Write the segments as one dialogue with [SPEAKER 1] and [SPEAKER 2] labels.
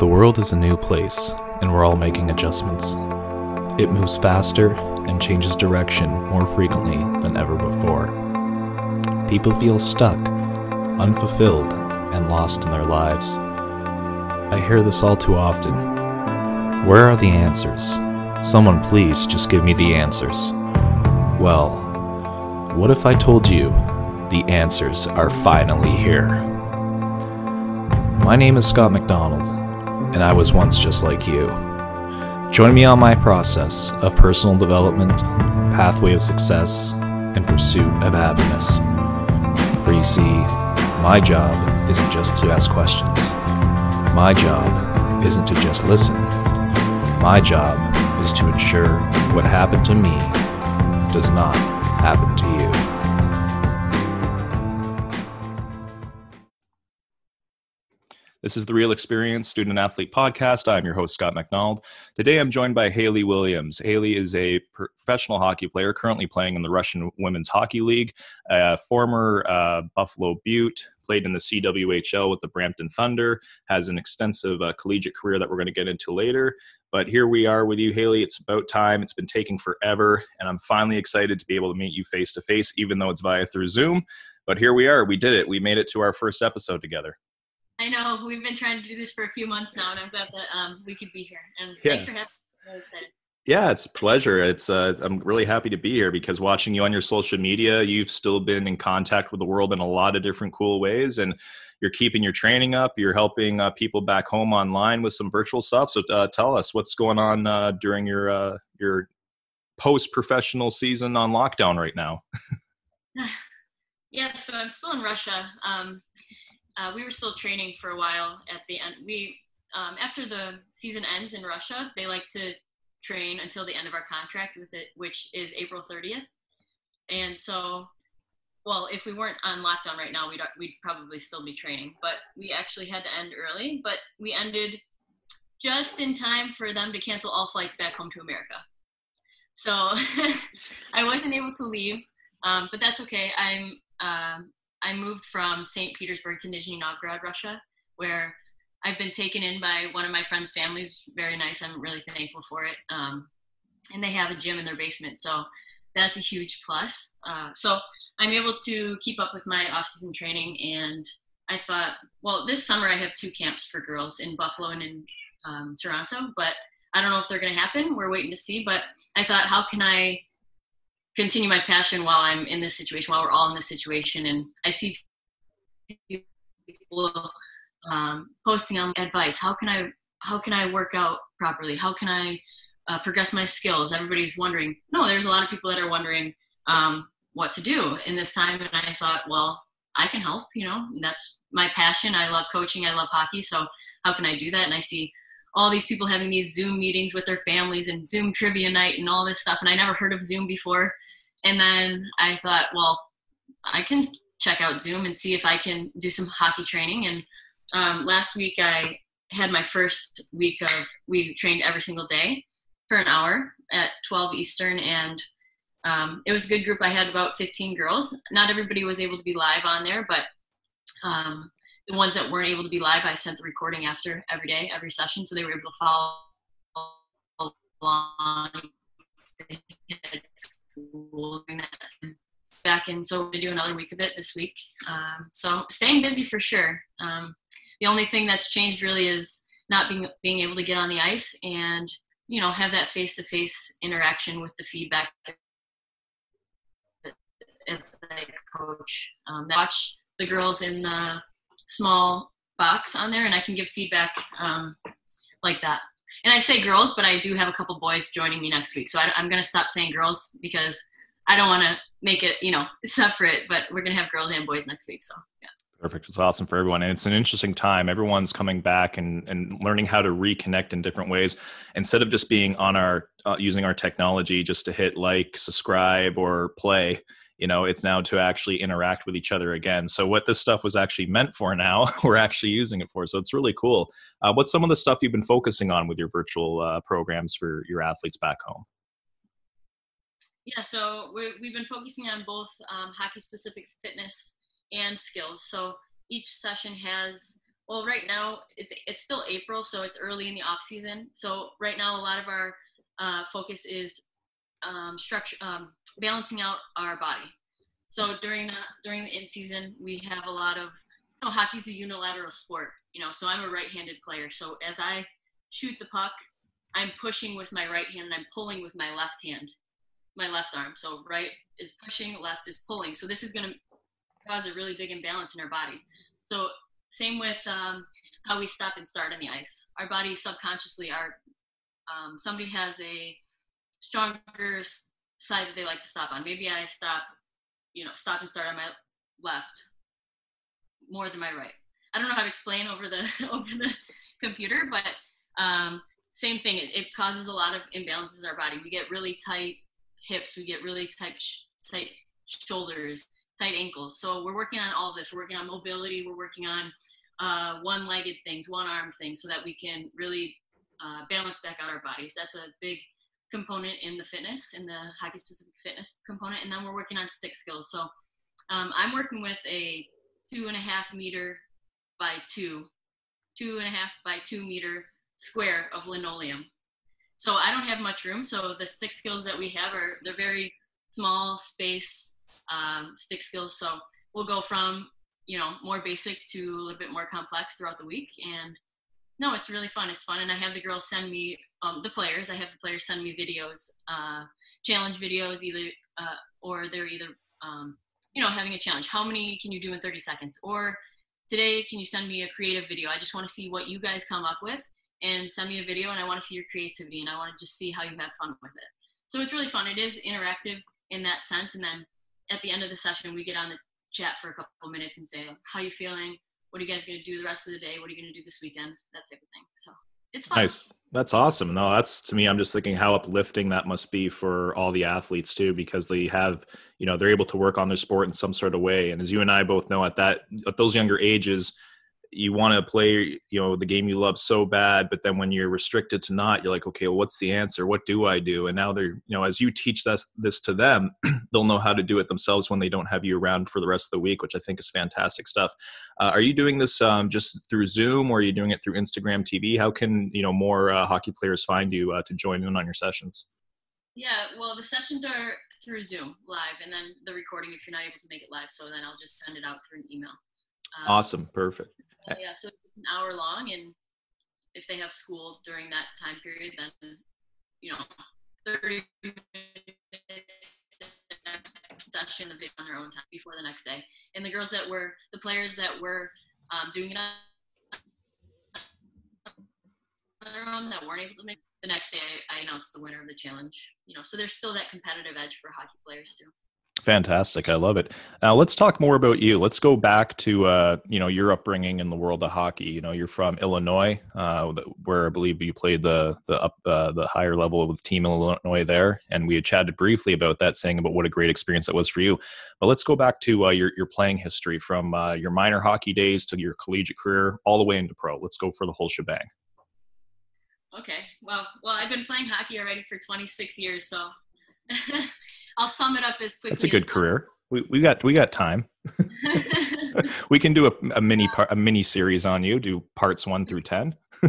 [SPEAKER 1] The world is a new place, and we're all making adjustments. It moves faster and changes direction more frequently than ever before. People feel stuck, unfulfilled, and lost in their lives. I hear this all too often. Where are the answers? Someone please just give me the answers. Well, what if I told you the answers are finally here? My name is Scott MacDonald, and I was once just like you. Join me on my process of personal development, pathway of success, and pursuit of happiness. For you see, my job isn't just to ask questions. My job isn't to just listen. My job is to ensure what happened to me does not happen to you. This is the Real Xperience Student Athlete Podcast. I'm your host, Scott MacDonald. Today I'm joined by Hayley Williams. Hayley is a professional hockey player currently playing in the Russian Women's Hockey League, a former uh, Buffalo Beaut, played in the CWHL with the Brampton Thunder, has an extensive uh, collegiate career that we're going to get into later. But here we are with you, Hayley. It's about time. It's been taking forever, and I'm finally excited to be able to meet you face to face, even though it's via through Zoom. But here we are. We did it. We made it to our first episode together.
[SPEAKER 2] I know we've been trying to do this for a few months now, and I'm glad that um, we could be here. And
[SPEAKER 1] Yeah.
[SPEAKER 2] thanks for having me.
[SPEAKER 1] Yeah, it's a pleasure. It's uh, I'm really happy to be here because watching you on your social media, you've still been in contact with the world in a lot of different cool ways, and you're keeping your training up. You're helping uh, people back home online with some virtual stuff. So uh, tell us what's going on uh, during your uh, your post professional season on lockdown right now.
[SPEAKER 2] Yeah, so I'm still in Russia. Um, uh, we were still training for a while at the end. We um, after the season ends in Russia, they like to train until the end of our contract with it, which is April 30th. And so, well, if we weren't on lockdown right now, we'd we'd probably still be training. But we actually had to end early. But we ended just in time for them to cancel all flights back home to America. So I wasn't able to leave, um, but that's okay. I'm um, I moved from St. Petersburg to Nizhny Novgorod, Russia, where I've been taken in by one of my friends' families. Very nice. I'm really thankful for it. Um, and they have a gym in their basement, so that's a huge plus. Uh, so I'm able to keep up with my off-season training, and I thought, well, this summer I have two camps for girls in Buffalo and in um, Toronto, but I don't know if they're going to happen. We're waiting to see. But I thought, how can I continue my passion while I'm in this situation, while we're all in this situation? And I see people um, posting on advice. How can I how can I work out properly? How can I uh, progress my skills? Everybody's wondering. No, there's a lot of people that are wondering um, what to do in this time. And I thought, well, I can help. You know, that's my passion. I love coaching. I love hockey. So how can I do that? And I see all these people having these Zoom meetings with their families and Zoom trivia night and all this stuff. And I never heard of Zoom before. And then I thought, well, I can check out Zoom and see if I can do some hockey training. And um, last week I had my first week of we trained every single day for an hour at 12 Eastern, and um, it was a good group. I had about 15 girls. Not everybody was able to be live on there, but um, the ones that weren't able to be live, I sent the recording after every day, every session, so they were able to follow along. Back in, so gonna do another week of it this week. Um, so staying busy for sure. Um, the only thing that's changed really is not being being able to get on the ice and you know have that face to face interaction with the feedback as a coach. Um, watch the girls in the small box on there, and I can give feedback um, like that. And I say girls, but I do have a couple boys joining me next week, so I, I'm going to stop saying girls because I don't want to make it you know separate. But we're going to have girls and boys next week, so yeah.
[SPEAKER 1] Perfect. It's awesome for everyone. And it's an interesting time. Everyone's coming back and, and learning how to reconnect in different ways instead of just being on our, uh, using our technology just to hit like, subscribe, or play. You know, it's now to actually interact with each other again. So, what this stuff was actually meant for now, we're actually using it for. So, it's really cool. Uh, what's some of the stuff you've been focusing on with your virtual uh, programs for your athletes back home?
[SPEAKER 2] Yeah, so we we've been focusing on both um, hockey specific fitness and skills. So each session has well, right now it's it's still April, so it's early in the off season. So right now, a lot of our uh, focus is um, structure, um, balancing out our body. So during the, during the in season, we have a lot of you know, hockey's a unilateral sport. You know, so I'm a right-handed player. So as I shoot the puck, I'm pushing with my right hand and I'm pulling with my left hand, my left arm. So right is pushing, left is pulling. So this is going to cause a really big imbalance in our body. So same with um, how we stop and start on the ice. Our bodies subconsciously are. Um, somebody has a stronger side that they like to stop on. Maybe I stop, you know, stop and start on my left more than my right. I don't know how to explain over the over the computer, but um, same thing. It, it, causes a lot of imbalances in our body. We get really tight hips. We get really tight tight shoulders, tight ankles. So we're working on all this. We're working on mobility. We're working on uh, one-legged things, one-arm things, so that we can really uh, balance back out our bodies. That's a big component in the fitness, in the hockey specific fitness component. And then we're working on stick skills. So um, I'm working with a two and a half meter by two, two and a half by two meter square of linoleum. So I don't have much room. So the stick skills that we have are they're very small space um, stick skills. So we'll go from you know more basic to a little bit more complex throughout the week. And no, it's really fun. It's fun, and I have the girls send me um, the players. I have the players send me videos, uh, challenge videos, either uh, or they're either um, you know having a challenge. How many can you do in 30 seconds? Or today, can you send me a creative video? I just want to see what you guys come up with and send me a video, and I want to see your creativity, and I want to just see how you have fun with it. So it's really fun. It is interactive in that sense, and then at the end of the session, we get on the chat for a couple minutes and say, "How you feeling? What are you guys going to do the rest of the day? What are you going to do this weekend?" That type of thing. So it's fun.
[SPEAKER 1] Nice. That's awesome. No, that's to me, I'm just thinking how uplifting that must be for all the athletes too, because they have, you know, they're able to work on their sport in some sort of way. And as you and I both know, at that at those younger ages, you want to play you know the game you love so bad but then when you're restricted to not you're like okay well, what's the answer? What do i do? And now they're you know as you teach this this to them they'll know how to do it themselves when they don't have you around for the rest of the week which i think is fantastic stuff. Uh, are you doing this um, just through zoom or are you doing it through instagram tv how can you know more uh, hockey players find you uh, to join in on your sessions?
[SPEAKER 2] Yeah well the sessions are through zoom live and then the recording if you're not able to make it live so then i'll just send it out through an email
[SPEAKER 1] um, awesome perfect
[SPEAKER 2] uh, yeah, so it's an hour long, and if they have school during that time period, then you know, 30 minutes session the video on their own time before the next day. And the girls that were the players that were um, doing it on their own that weren't able to make the next day, I, I announced the winner of the challenge. You know, so there's still that competitive edge for hockey players too.
[SPEAKER 1] Fantastic. I love it. Now let's talk more about you. Let's go back to uh, you know your upbringing in the world of hockey. You know, you're from Illinois, uh, where I believe you played the the up uh, the higher level with Team in Illinois there, and we had chatted briefly about that, saying about what a great experience that was for you. But let's go back to uh, your your playing history from uh, your minor hockey days to your collegiate career, all the way into pro. Let's go for the whole shebang.
[SPEAKER 2] Okay. Well, well, I've been playing hockey already for 26 years, so I'll sum it up as quickly.
[SPEAKER 1] That's a good career. We, we got we got time. we can do a, a mini part, a mini series on you. Do parts one through ten.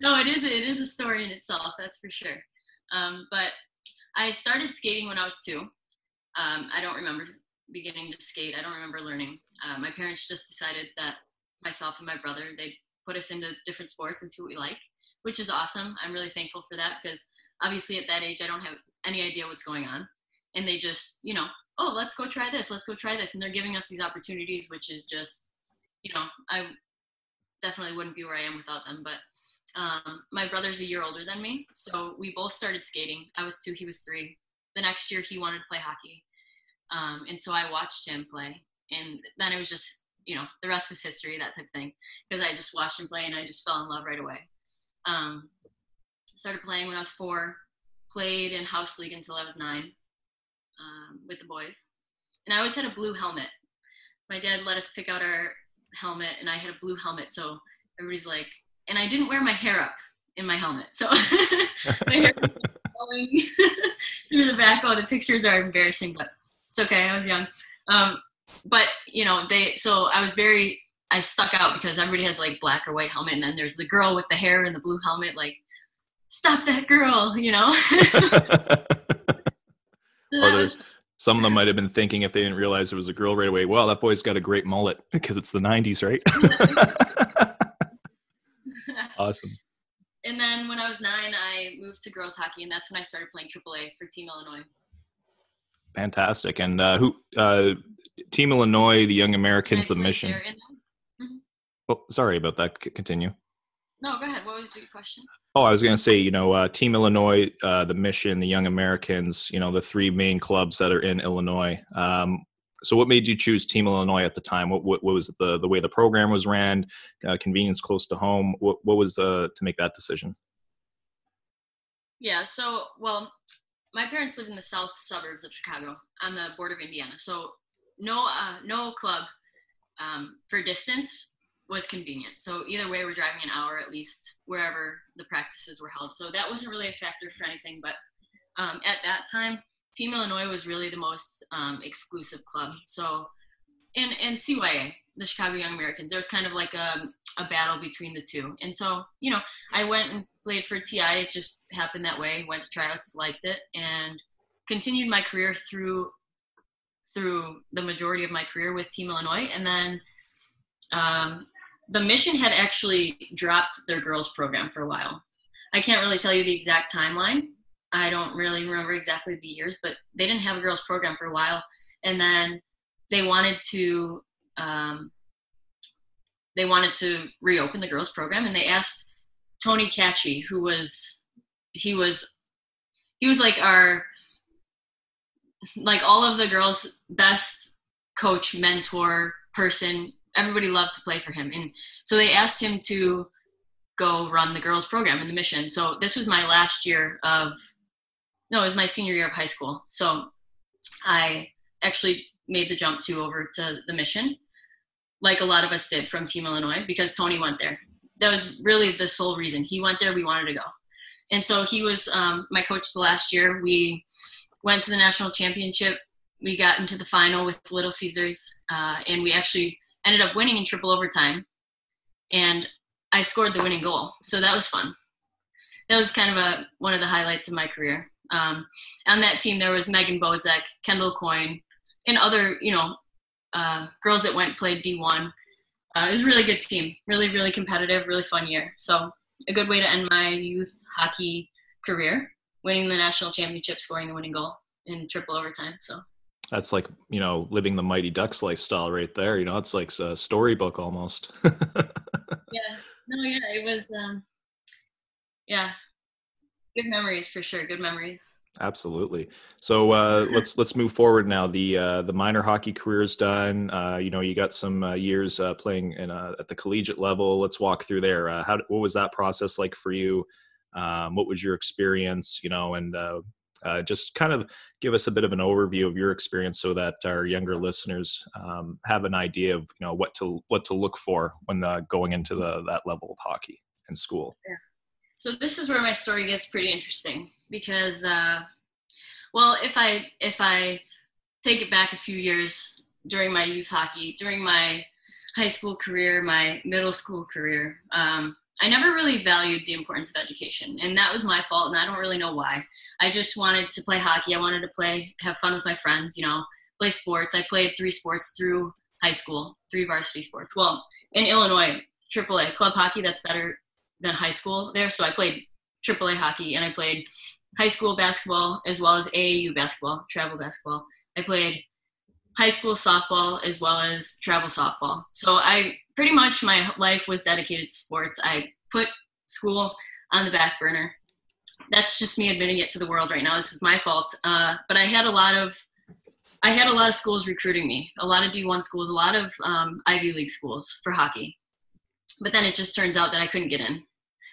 [SPEAKER 2] no, it is it is a story in itself. That's for sure. Um, but I started skating when I was two. Um, I don't remember beginning to skate. I don't remember learning. Uh, my parents just decided that myself and my brother they put us into different sports and see what we like, which is awesome. I'm really thankful for that because obviously at that age I don't have any idea what's going on. And they just you know oh let's go try this let's go try this. And they're giving us these opportunities which is just you know i definitely wouldn't be where i am without them. But um, my brother's a year older than me so we both started skating. I was two he was three. The next year he wanted to play hockey. Um, and so i watched him play. And then it was just you know the rest was history that type of thing because i just watched him play and i just fell in love right away. Um, started playing when i was four played in house league until I was nine um, with the boys. And I always had a blue helmet. My dad let us pick out our helmet, and I had a blue helmet. So everybody's like, and I didn't wear my hair up in my helmet. So my hair was going through the back. Oh, the pictures are embarrassing, but it's okay. I was young. Um, but you know, they. So I was very. I stuck out because everybody has like black or white helmet, and then there's the girl with the hair and the blue helmet. Like, stop that girl, you know.
[SPEAKER 1] some of them might have been thinking if they didn't realize it was a girl right away. Well, that boy's got a great mullet because it's the '90s, right? awesome.
[SPEAKER 2] And then when I was nine, I moved to girls hockey, and that's when I started playing AAA for Team Illinois.
[SPEAKER 1] Fantastic. And uh, who? Uh, Team Illinois, the Young Americans, the mission. Mm-hmm. Oh, sorry about that. C- continue.
[SPEAKER 2] No, go ahead. What was your question?
[SPEAKER 1] Oh, I was going to say, you know, uh, Team Illinois, uh, the Mission, the Young Americans, you know, the three main clubs that are in Illinois. Um, so, what made you choose Team Illinois at the time? What, what, what was the the way the program was ran? Uh, convenience close to home. What, what was uh, to make that decision?
[SPEAKER 2] Yeah. So, well, my parents live in the south suburbs of Chicago, on the border of Indiana. So, no, uh, no club um, for distance was convenient. So either way, we're driving an hour at least wherever the practices were held. So that wasn't really a factor for anything. But um, at that time, Team Illinois was really the most um, exclusive club. So, and and CYA, the Chicago Young Americans, there was kind of like a, a battle between the two. And so, you know, I went and played for TI. It just happened that way. Went to tryouts, liked it, and continued my career through through the majority of my career with Team Illinois. And then um, the mission had actually dropped their girls program for a while. I can't really tell you the exact timeline, I don't really remember exactly the years, but they didn't have a girls program for a while, and then they wanted to um, they wanted to reopen the girls program, and they asked Tony Catchy, who was he was he was like our like all of the girls' best coach, mentor, person. Everybody loved to play for him, and so they asked him to go run the girls program in the mission. So this was my last year of no, it was my senior year of high school. So I actually made the jump to over to the mission, like a lot of us did from Team Illinois, because Tony went there. That was really the sole reason. He went there, we wanted to go. And so he was um, my coach the last year. We went to the national championship. We got into the final with Little Caesars, uh, and we actually ended up winning in triple overtime. And I scored the winning goal, so that was fun. That was kind of a one of the highlights of my career. Um, on that team, there was Megan Bozek, Kendall Coyne, and other, you know, uh, girls that went played D1. Uh, it was a really good team, really, really competitive, really fun year. So a good way to end my youth hockey career, winning the national championship, scoring the winning goal in triple overtime. So
[SPEAKER 1] that's like you know living the Mighty Ducks lifestyle right there. You know, it's like a storybook almost. yeah,
[SPEAKER 2] no, yeah, it was. Um, yeah, good memories for sure. Good memories.
[SPEAKER 1] Absolutely. So uh, let's let's move forward now. The uh, the minor hockey career is done. Uh, you know, you got some uh, years uh, playing in a, at the collegiate level. Let's walk through there. Uh, how what was that process like for you? Um, what was your experience? You know, and just kind of give us a bit of an overview of your experience, so that our younger listeners um, have an idea of you know what to what to look for when going into the that level of hockey in school.
[SPEAKER 2] So this is where my story gets pretty interesting because, uh, well, if I if I take it back a few years during my youth hockey, during my high school career, my middle school career, um, I never really valued the importance of education, and that was my fault, and I don't really know why. I just wanted to play hockey. I wanted to play, have fun with my friends, you know, play sports. I played three sports through high school, three varsity sports. Well, in Illinois, AAA club hockey, that's better than high school there. So I played AAA hockey and I played high school basketball as well as AAU basketball, travel basketball. I played high school softball as well as travel softball. So I pretty much my life was dedicated to sports. I put school on the back burner. That's just me admitting it to the world right now. This is my fault. Uh, but I had a lot of I had a lot of schools recruiting me, a lot of D1 schools, a lot of um, Ivy League schools for hockey. But then it just turns out that I couldn't get in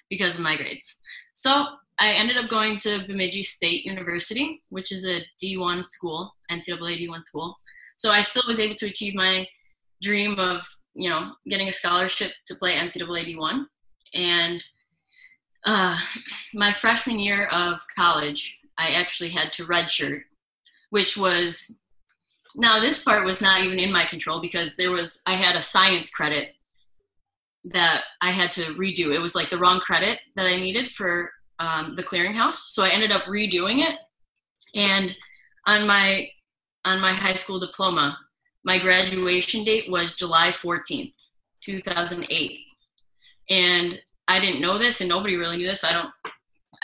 [SPEAKER 2] because of my grades. So I ended up going to Bemidji State University, which is a D1 school, NCAA D1 school. So I still was able to achieve my dream of, you know, getting a scholarship to play NCAA D1. And uh, my freshman year of college, I actually had to redshirt, which was now this part was not even in my control because there was I had a science credit that I had to redo. It was like the wrong credit that I needed for um, the clearinghouse, so I ended up redoing it. And on my on my high school diploma, my graduation date was July 14th, 2008. And I didn't know this, and nobody really knew this. I don't.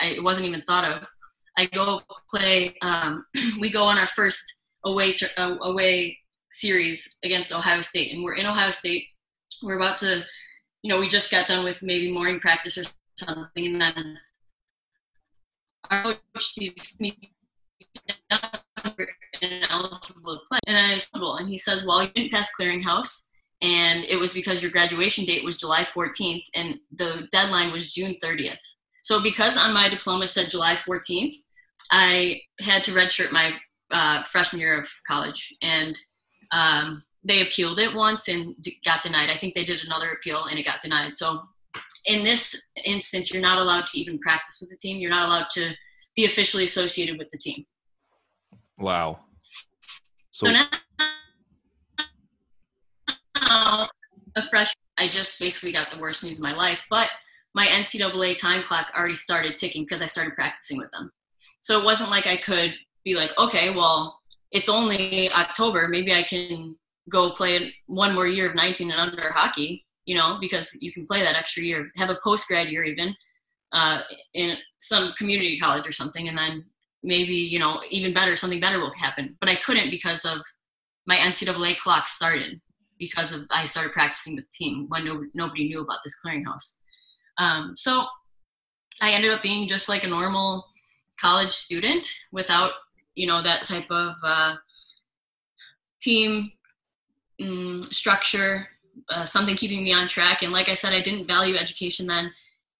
[SPEAKER 2] I, it wasn't even thought of. I go play. Um, we go on our first away to, uh, away series against Ohio State, and we're in Ohio State. We're about to, you know, we just got done with maybe morning practice or something, and then our coach sees me ineligible to play, and I and he says, "Well, you didn't pass clearinghouse." And it was because your graduation date was July 14th and the deadline was June 30th. So, because on my diploma said July 14th, I had to redshirt my uh, freshman year of college, and um, they appealed it once and d- got denied. I think they did another appeal and it got denied. So in this instance, you're not allowed to even practice with the team. You're not allowed to be officially associated with the team.
[SPEAKER 1] Wow.
[SPEAKER 2] So, so now, a freshman, I just basically got the worst news of my life, but my NCAA time clock already started ticking because I started practicing with them. So it wasn't like I could be like, okay, well, it's only October. Maybe I can go play one more year of 19 and under hockey, you know, because you can play that extra year, have a post grad year even uh, in some community college or something, and then maybe, you know, even better, something better will happen. But I couldn't because of my NCAA clock started because of I started practicing with the team when no, nobody knew about this clearinghouse. Um, so I ended up being just like a normal college student without you know that type of uh, team um, structure uh, something keeping me on track and like i said i didn't value education then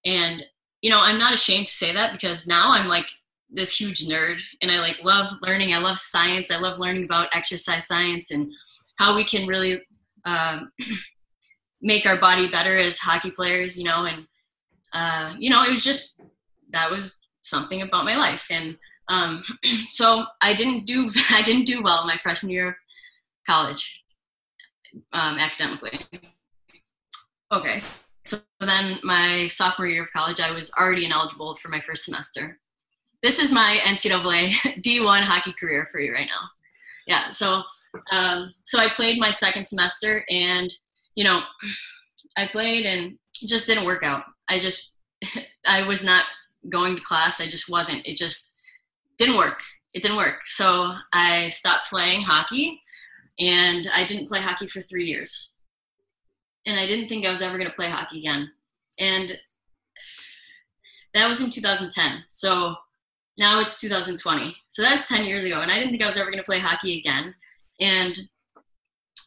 [SPEAKER 2] and you know i'm not ashamed to say that because now i'm like this huge nerd and i like love learning i love science i love learning about exercise science and how we can really um, make our body better as hockey players you know and uh, you know it was just that was something about my life and um, so I didn't do I didn't do well my freshman year of college um, academically. Okay, so then my sophomore year of college, I was already ineligible for my first semester. This is my NCAA D1 hockey career for you right now. Yeah, so um, so I played my second semester, and you know, I played and just didn't work out. I just I was not going to class. I just wasn't. It just didn't work. It didn't work. So I stopped playing hockey and I didn't play hockey for three years. And I didn't think I was ever going to play hockey again. And that was in 2010. So now it's 2020. So that's 10 years ago. And I didn't think I was ever going to play hockey again. And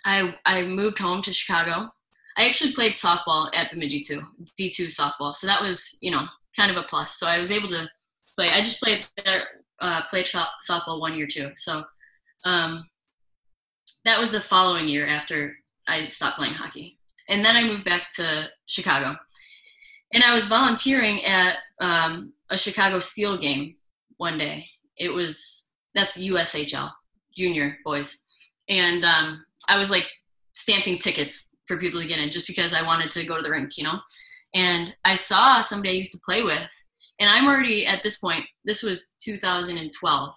[SPEAKER 2] I, I moved home to Chicago. I actually played softball at Bemidji too, D2 softball. So that was, you know, kind of a plus. So I was able to play. I just played there uh, played softball one year too. So um, that was the following year after I stopped playing hockey. And then I moved back to Chicago. And I was volunteering at um, a Chicago Steel game one day. It was, that's USHL, junior boys. And um, I was like stamping tickets for people to get in just because I wanted to go to the rink, you know? And I saw somebody I used to play with and I'm already at this point. This was 2012,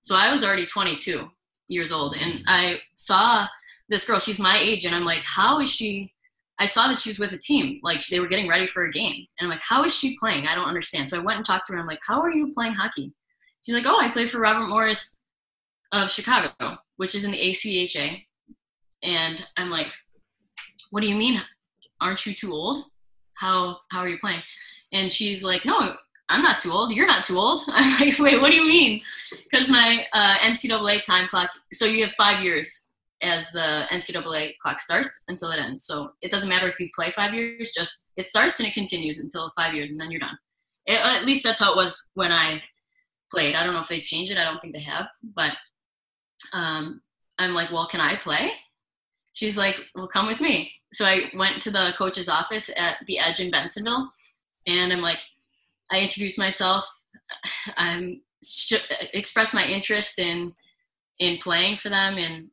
[SPEAKER 2] so I was already 22 years old, and I saw this girl. She's my age, and I'm like, how is she? I saw that she was with a team, like they were getting ready for a game, and I'm like, how is she playing? I don't understand. So I went and talked to her. I'm like, how are you playing hockey? She's like, oh, I played for Robert Morris of Chicago, which is in the ACHA, and I'm like, what do you mean? Aren't you too old? How how are you playing? And she's like, no, I'm not too old. You're not too old. I'm like, wait, what do you mean? Because my uh, NCAA time clock, so you have five years as the NCAA clock starts until it ends. So it doesn't matter if you play five years, just it starts and it continues until five years and then you're done. It, at least that's how it was when I played. I don't know if they changed it. I don't think they have. But um, I'm like, well, can I play? She's like, well, come with me. So I went to the coach's office at the Edge in Bensenville, and I'm like, I introduce myself. I'm express my interest in in playing for them and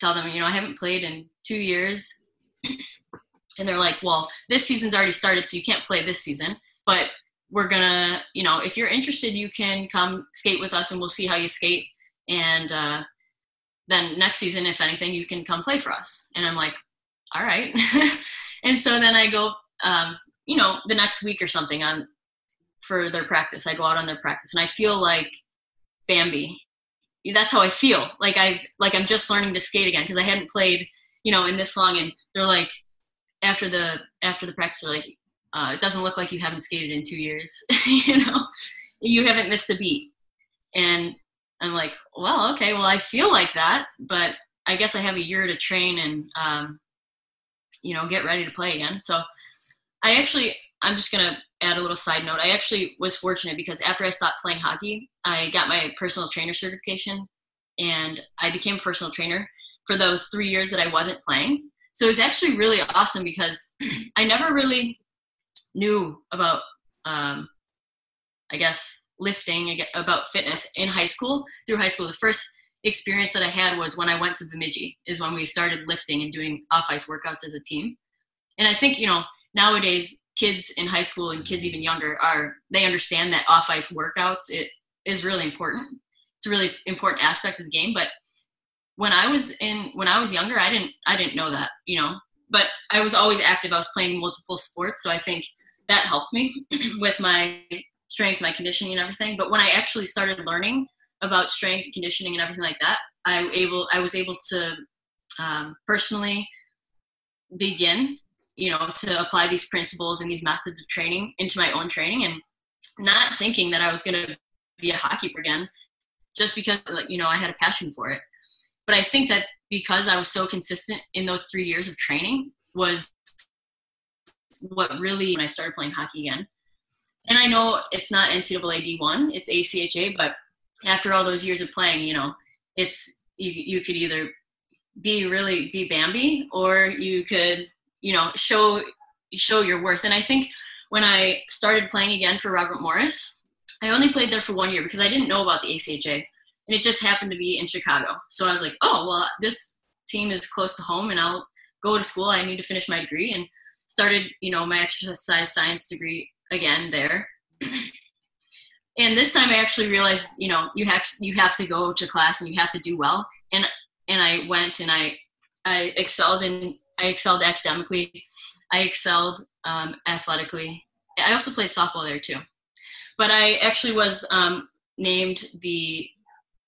[SPEAKER 2] tell them, you know, I haven't played in two years, and they're like, well, this season's already started, so you can't play this season, but we're gonna, you know, if you're interested, you can come skate with us, and we'll see how you skate, and uh, then next season, if anything, you can come play for us. And I'm like, all right. and so then I go, um, you know, the next week or something on for their practice. I go out on their practice, and I feel like Bambi. That's how I feel. Like I like I'm just learning to skate again because I hadn't played, you know, in this long. And they're like, after the after the practice, they're like, uh, it doesn't look like you haven't skated in two years. you know, you haven't missed a beat. And I'm like, well, okay, well, I feel like that, but I guess I have a year to train and, um, you know, get ready to play again. So I actually, I'm just going to add a little side note. I actually was fortunate because after I stopped playing hockey, I got my personal trainer certification and I became a personal trainer for those three years that I wasn't playing. So it was actually really awesome because I never really knew about, um, I guess, lifting about fitness in high school through high school. The first experience that I had was when I went to Bemidji, is when we started lifting and doing off ice workouts as a team. And I think, you know, nowadays kids in high school and kids even younger are they understand that off ice workouts it is really important. It's a really important aspect of the game. But when I was in when I was younger, I didn't I didn't know that, you know. But I was always active. I was playing multiple sports, so I think that helped me with my strength, my conditioning, and everything. But when I actually started learning about strength, conditioning, and everything like that, I able I was able to um, personally begin, you know, to apply these principles and these methods of training into my own training, and not thinking that I was going to be a hockey player again, just because like you know I had a passion for it. But I think that because I was so consistent in those three years of training was what really when I started playing hockey again and I know it's not NCAA D1, it's ACHA, but after all those years of playing, you know, it's you, you could either be really be Bambi or you could, you know, show show your worth. And I think when I started playing again for Robert Morris, I only played there for one year because I didn't know about the ACHA. And it just happened to be in Chicago. So I was like, oh, well, this team is close to home and I'll go to school. I need to finish my degree. And started, you know, my exercise science degree again there. and this time I actually realized, you know, you have you have to go to class and you have to do well. And and I went and I I excelled in I excelled academically. I excelled um, athletically. I also played softball there too. But I actually was um, named the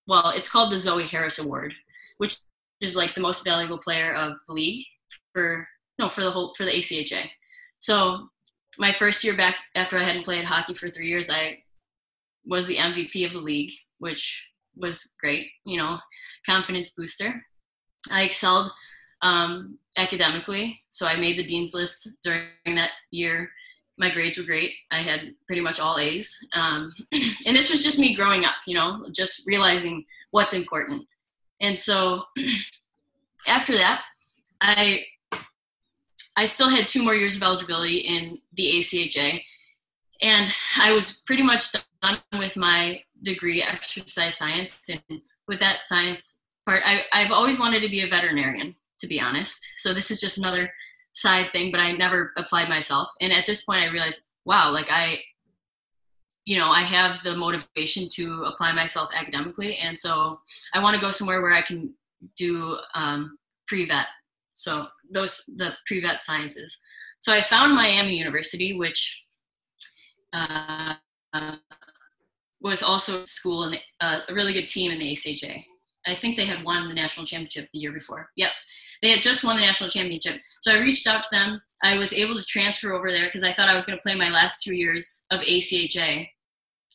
[SPEAKER 2] well, it's called the Zoe Harris Award, which is like the most valuable player of the league for no for the whole for the ACHA. So my first year back after I hadn't played hockey for three years, I was the MVP of the league, which was great, you know, confidence booster. I excelled um, academically, so I made the dean's list during that year. My grades were great. I had pretty much all A's. Um, and this was just me growing up, you know, just realizing what's important. And so after that, I I still had two more years of eligibility in the ACHA, and I was pretty much done with my degree, exercise science. And with that science part, I, I've always wanted to be a veterinarian, to be honest. So this is just another side thing, but I never applied myself. And at this point, I realized, wow, like I, you know, I have the motivation to apply myself academically, and so I want to go somewhere where I can do um, pre-vet so those the pre-vet sciences. So I found Miami University, which uh, was also a school and uh, a really good team in the ACHA. I think they had won the national championship the year before. Yep, they had just won the national championship. So I reached out to them. I was able to transfer over there because I thought I was going to play my last two years of ACHA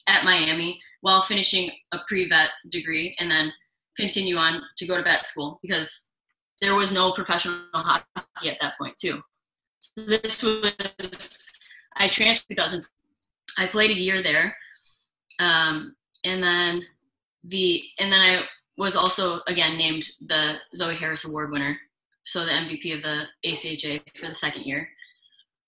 [SPEAKER 2] at Miami while finishing a pre-vet degree and then continue on to go to vet school because there was no professional hockey at that point too. So this was I transferred 2000. I played a year there, um, and then the and then I was also again named the Zoe Harris Award winner, so the MVP of the ACHA for the second year,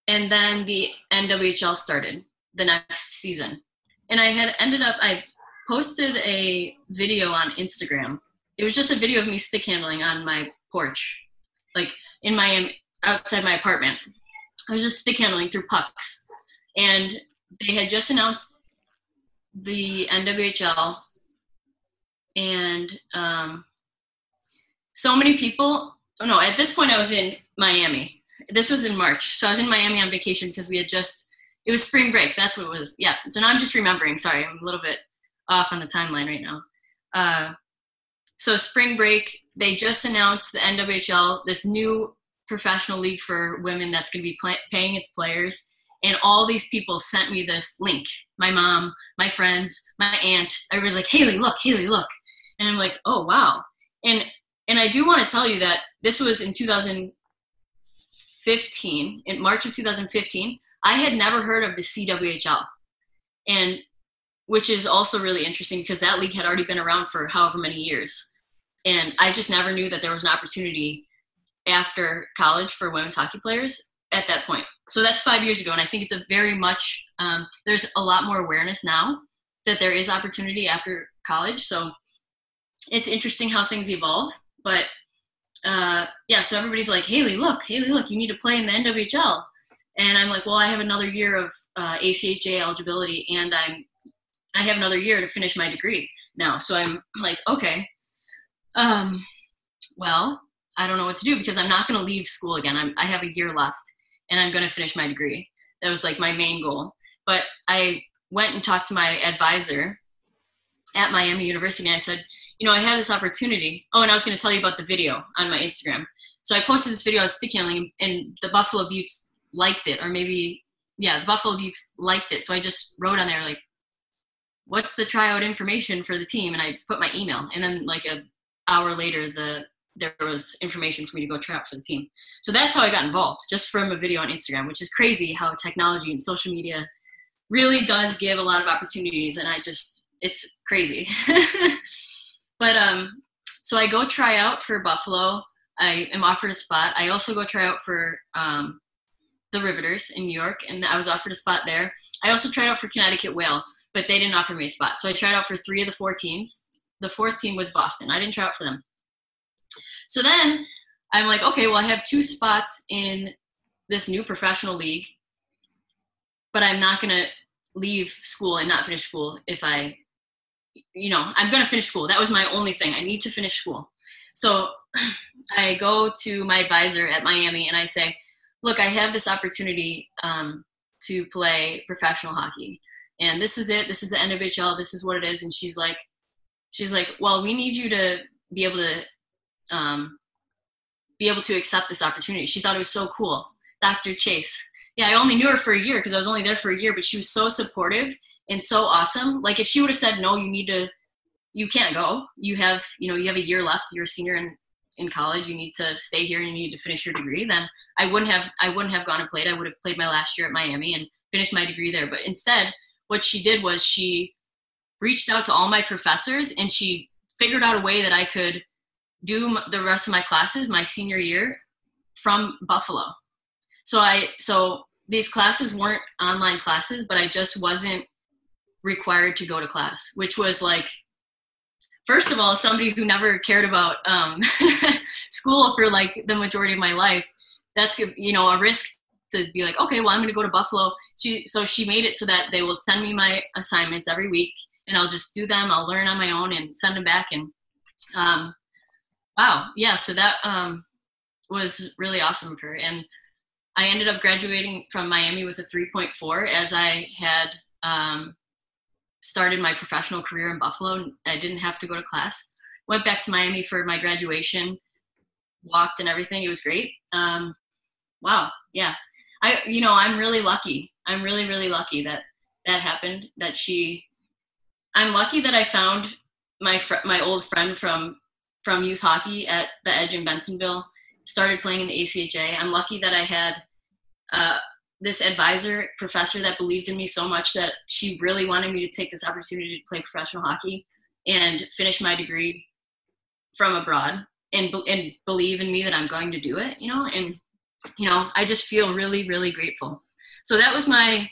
[SPEAKER 2] and then the NWHL started the next season, and I had ended up I posted a video on Instagram. It was just a video of me stick handling on my porch. Like in Miami, outside my apartment. I was just stick handling through pucks, and they had just announced the NWHL, and um, so many people. Oh no! At this point, I was in Miami. This was in March, so I was in Miami on vacation because we had just. It was spring break. That's what it was. Yeah. So now I'm just remembering. Sorry, I'm a little bit off on the timeline right now. Uh, so spring break, they just announced the NWHL, this new professional league for women that's going to be play- paying its players. And all these people sent me this link. My mom, my friends, my aunt. Everybody's like, Hayley, look, Hayley, look. And I'm like, oh wow. And and I do want to tell you that this was in 2015, in March of 2015. I had never heard of the CWHL. And which is also really interesting because that league had already been around for however many years. And I just never knew that there was an opportunity after college for women's hockey players at that point. So that's five years ago. And I think it's a very much, um, there's a lot more awareness now that there is opportunity after college. So it's interesting how things evolve. But uh, yeah, so everybody's like, Hayley, look, Hayley, look, you need to play in the NWHL. And I'm like, well, I have another year of uh, ACHA eligibility and I'm I have another year to finish my degree now. So I'm like, okay, um, well, I don't know what to do because I'm not going to leave school again. I'm, I have a year left and I'm going to finish my degree. That was like my main goal. But I went and talked to my advisor at Miami University and I said, you know, I have this opportunity. Oh, and I was going to tell you about the video on my Instagram. So I posted this video of stick handling and the Buffalo Beauts liked it, or maybe, yeah, the Buffalo Beauts liked it. So I just wrote on there, like, what's the tryout information for the team and i put my email and then like a hour later the there was information for me to go try out for the team. So that's how i got involved just from a video on instagram which is crazy how technology and social media really does give a lot of opportunities and i just it's crazy. But um so i go try out for buffalo. I am offered a spot. I also go try out for um, the riveters in new york and i was offered a spot there. I also tried out for connecticut whale but they didn't offer me a spot. So I tried out for three of the four teams. The fourth team was Boston. I didn't try out for them. So then I'm like, okay, well, I have two spots in this new professional league, but I'm not going to leave school and not finish school if I, you know, I'm going to finish school. That was my only thing. I need to finish school. So I go to my advisor at Miami and I say, look, I have this opportunity um, to play professional hockey and this is it this is the NWHL this is what it is and she's like she's like well we need you to be able to um, be able to accept this opportunity. She thought it was so cool. Dr chase. Yeah i only knew her for a year because i was only there for a year but she was so supportive and so awesome. Like if she would have said no you need to you can't go. You have you know you have a year left. You're a senior in in college. You need to stay here and you need to finish your degree then i wouldn't have i wouldn't have gone and played. I would have played my last year at miami and finished my degree there. But instead what she did was she reached out to all my professors and she figured out a way that I could do the rest of my classes my senior year from Buffalo. So I so these classes weren't online classes, but I just wasn't required to go to class, which was like first of all, somebody who never cared about um, school for like the majority of my life, that's you know a risk to be like, okay, well, I'm going to go to Buffalo. She, so she made it so that they will send me my assignments every week, and I'll just do them. I'll learn on my own and send them back. And um, wow, yeah. So that um, was really awesome for her. And I ended up graduating from Miami with a 3.4 as I had um, started my professional career in Buffalo. I didn't have to go to class. Went back to Miami for my graduation, walked and everything. It was great. Um, wow, yeah. I you know I'm really lucky. I'm really really lucky that that happened. That she, I'm lucky that I found my fr- my old friend from from youth hockey at the Edge in Bensenville. Started playing in the ACHA. I'm lucky that I had uh, this advisor professor that believed in me so much that she really wanted me to take this opportunity to play professional hockey and finish my degree from abroad and, and believe in me that I'm going to do it, you know, and you know, I just feel really, really grateful. So that was my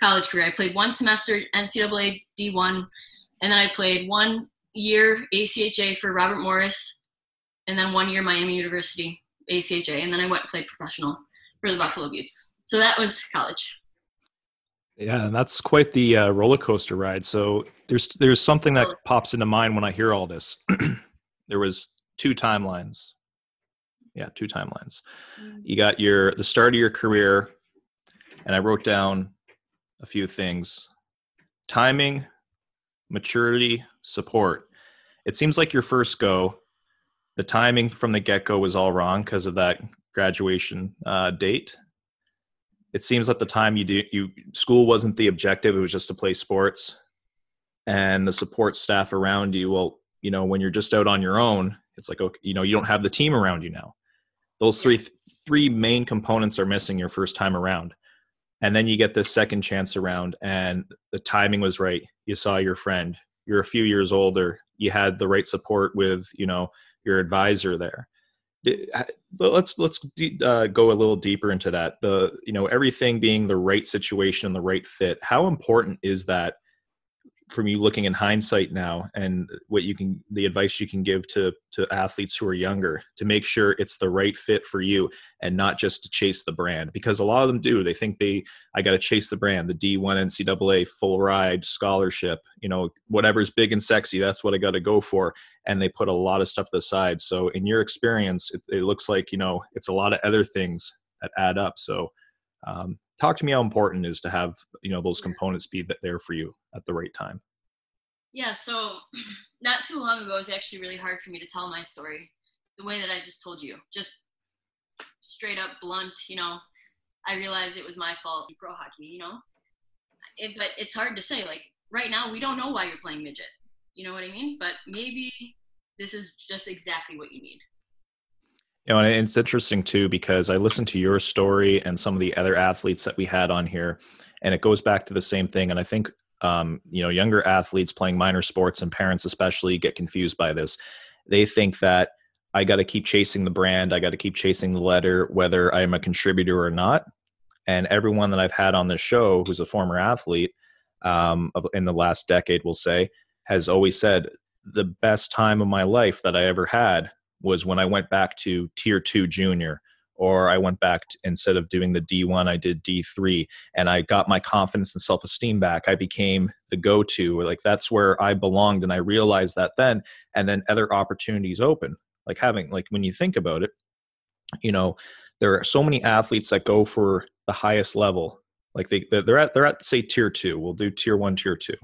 [SPEAKER 2] college career. I played one semester NCAA D1, and then I played one year ACHA for Robert Morris, and then one year Miami University. ACHA, and then I went and played professional for the Buffalo Beauts. So that was college.
[SPEAKER 1] Yeah, and that's quite the uh, roller coaster ride. So there's there's something that pops into mind when I hear all this. there was two timelines. Yeah, two timelines. Mm. You got your the start of your career, and I wrote down a few things: timing, maturity, support. It seems like your first go, the timing from the get go was all wrong because of that graduation uh, date. It seems at the time you do you school wasn't the objective it was just to play sports. And the support staff around you well you know when you're just out on your own it's like okay you know you don't have the team around you now. Those three three main components are missing your first time around and then you get this second chance around and the timing was right. You saw your friend. You're a few years older. You had the right support with you know your advisor there. Let's let's uh, go a little deeper into that. The you know everything being the right situation and the right fit how important is that from you looking in hindsight now and what you can the advice you can give to to athletes who are younger to make sure it's the right fit for you and not just to chase the brand because a lot of them do. They think they i got to chase the brand the d1 ncaa full ride scholarship you know whatever's big and sexy that's what i got to go for and they put a lot of stuff to the side. So in your experience it, it looks like you know it's a lot of other things that add up. So um, talk to me how important it is to have you know those components be there for you at the right time.
[SPEAKER 2] Yeah so not too long ago it was actually really hard for me to tell my story the way that i just told you just straight up blunt you know? I realized it was my fault pro hockey you know? It, but it's hard to say like right now we don't know why you're playing midget you know what i mean? But maybe this is just exactly what you need
[SPEAKER 1] you know, and it's interesting too because I listened to your story and some of the other athletes that we had on here, and it goes back to the same thing. And I think um, you know younger athletes playing minor sports and parents especially get confused by this. They think that I got to keep chasing the brand, I got to keep chasing the letter, whether I'm a contributor or not. And everyone that I've had on this show who's a former athlete um, of, in the last decade, will say, has always said the best time of my life that I ever had was when I went back to tier two junior or I went back to, instead of doing the D1, I did D3, and I got my confidence and self esteem back. I became the go to, like that's where I belonged, and I realized that then. And then other opportunities open, like having, like when you think about it, you know, there are so many athletes that go for the highest level, like they they're at they're at say tier two. We'll do tier one, tier two.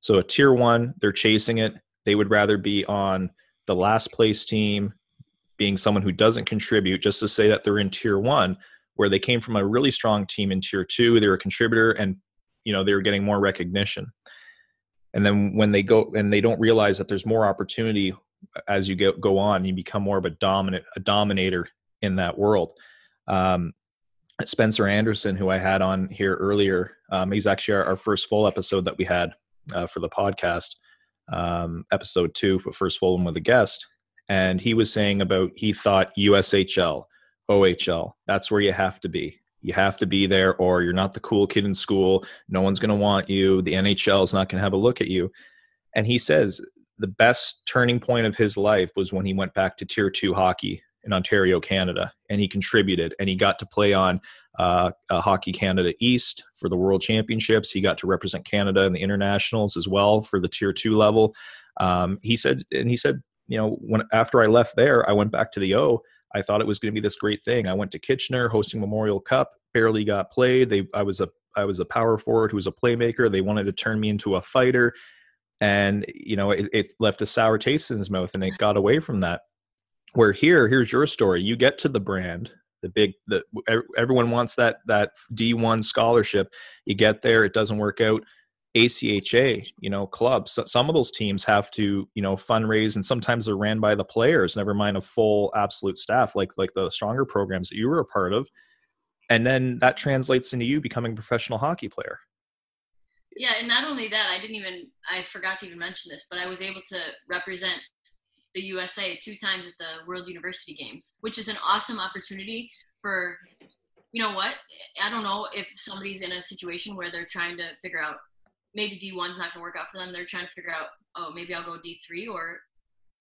[SPEAKER 1] So a tier one, they're chasing it. They would rather be on the last place team being someone who doesn't contribute just to say that they're in tier one where they came from a really strong team in tier two they're a contributor and you know they were getting more recognition. And then when they go and they don't realize that there's more opportunity as you get, go on you become more of a dominant a dominator in that world. Um, spencer anderson who i had on here earlier um, he's actually our, our, first full episode that we had uh, for the podcast um, episode two, but first full one with a guest, and he was saying about he thought USHL, OHL, that's where you have to be. You have to be there, or you're not the cool kid in school. No one's going to want you. The NHL is not going to have a look at you. And he says the best turning point of his life was when he went back to Tier Two hockey in Ontario, Canada, and he contributed and he got to play on uh, Hockey Canada East for the World Championships. He got to represent Canada in the internationals as well for the Tier Two level. Um, he said, and he said, you know, when after I left there, I went back to the O. I thought it was going to be this great thing. I went to Kitchener hosting Memorial Cup, barely got played. They, I was a, I was a power forward who was a playmaker. They wanted to turn me into a fighter, and you know, it, it left a sour taste in his mouth, and it got away from that. Where here, here's your story. You get to the brand, the big the everyone wants that that D1 scholarship. You get there, it doesn't work out. ACHA, you know, clubs. Some of those teams have to, you know, fundraise, and sometimes they're ran by the players. Never mind a full absolute staff, like like the stronger programs that you were a part of, and then that translates into you becoming a professional hockey player.
[SPEAKER 2] Yeah, and not only that, I didn't even I forgot to even mention this, but I was able to represent the USA two times at the World University Games, which is an awesome opportunity for, you know what? I don't know if somebody's in a situation where they're trying to figure out maybe D1's not going to work out for them. They're trying to figure out, oh, maybe I'll go D3 or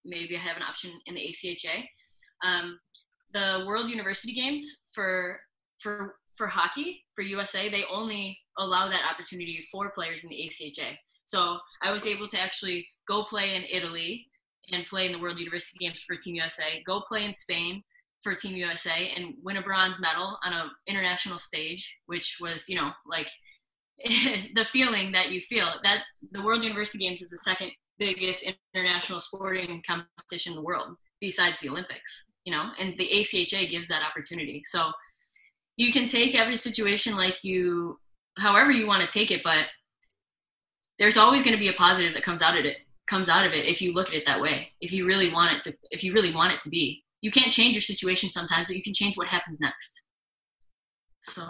[SPEAKER 2] maybe I have an option in the ACHA. Um, the World University Games for for for hockey for USA, they only allow that opportunity for players in the ACHA. So I was able to actually go play in Italy and play in the World University Games for Team USA, go play in Spain for Team USA, and win a bronze medal on an international stage, which was, you know, like the feeling that you feel. That the World University Games is the second biggest international sporting competition in the world besides the Olympics, you know, and the ACHA gives that opportunity. So you can take every situation like you, however you want to take it, but there's always going to be a positive that comes out of it comes out of it if you look at it that way. If you really want it to if you really want it to be. You can't change your situation sometimes but you can change what happens next. So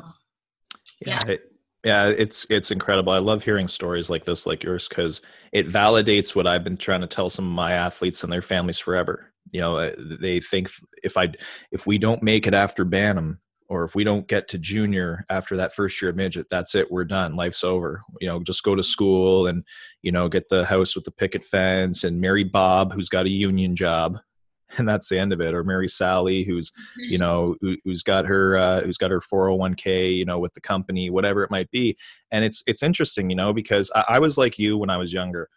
[SPEAKER 1] yeah yeah, it, yeah it's it's incredible. I love hearing stories like this like yours because it validates what i've been trying to tell some of my athletes and their families forever. You know uh, they think if i if we don't make it after bantam or if we don't get to junior after that first year of midget that's it we're done life's over. You know just go to school and you know get the house with the picket fence and marry bob who's got a union job and that's the end of it or marry sally who's you know who, has got her uh, who's got her 401k you know with the company whatever it might be. And it's it's interesting you know because I, I was like you when i was younger.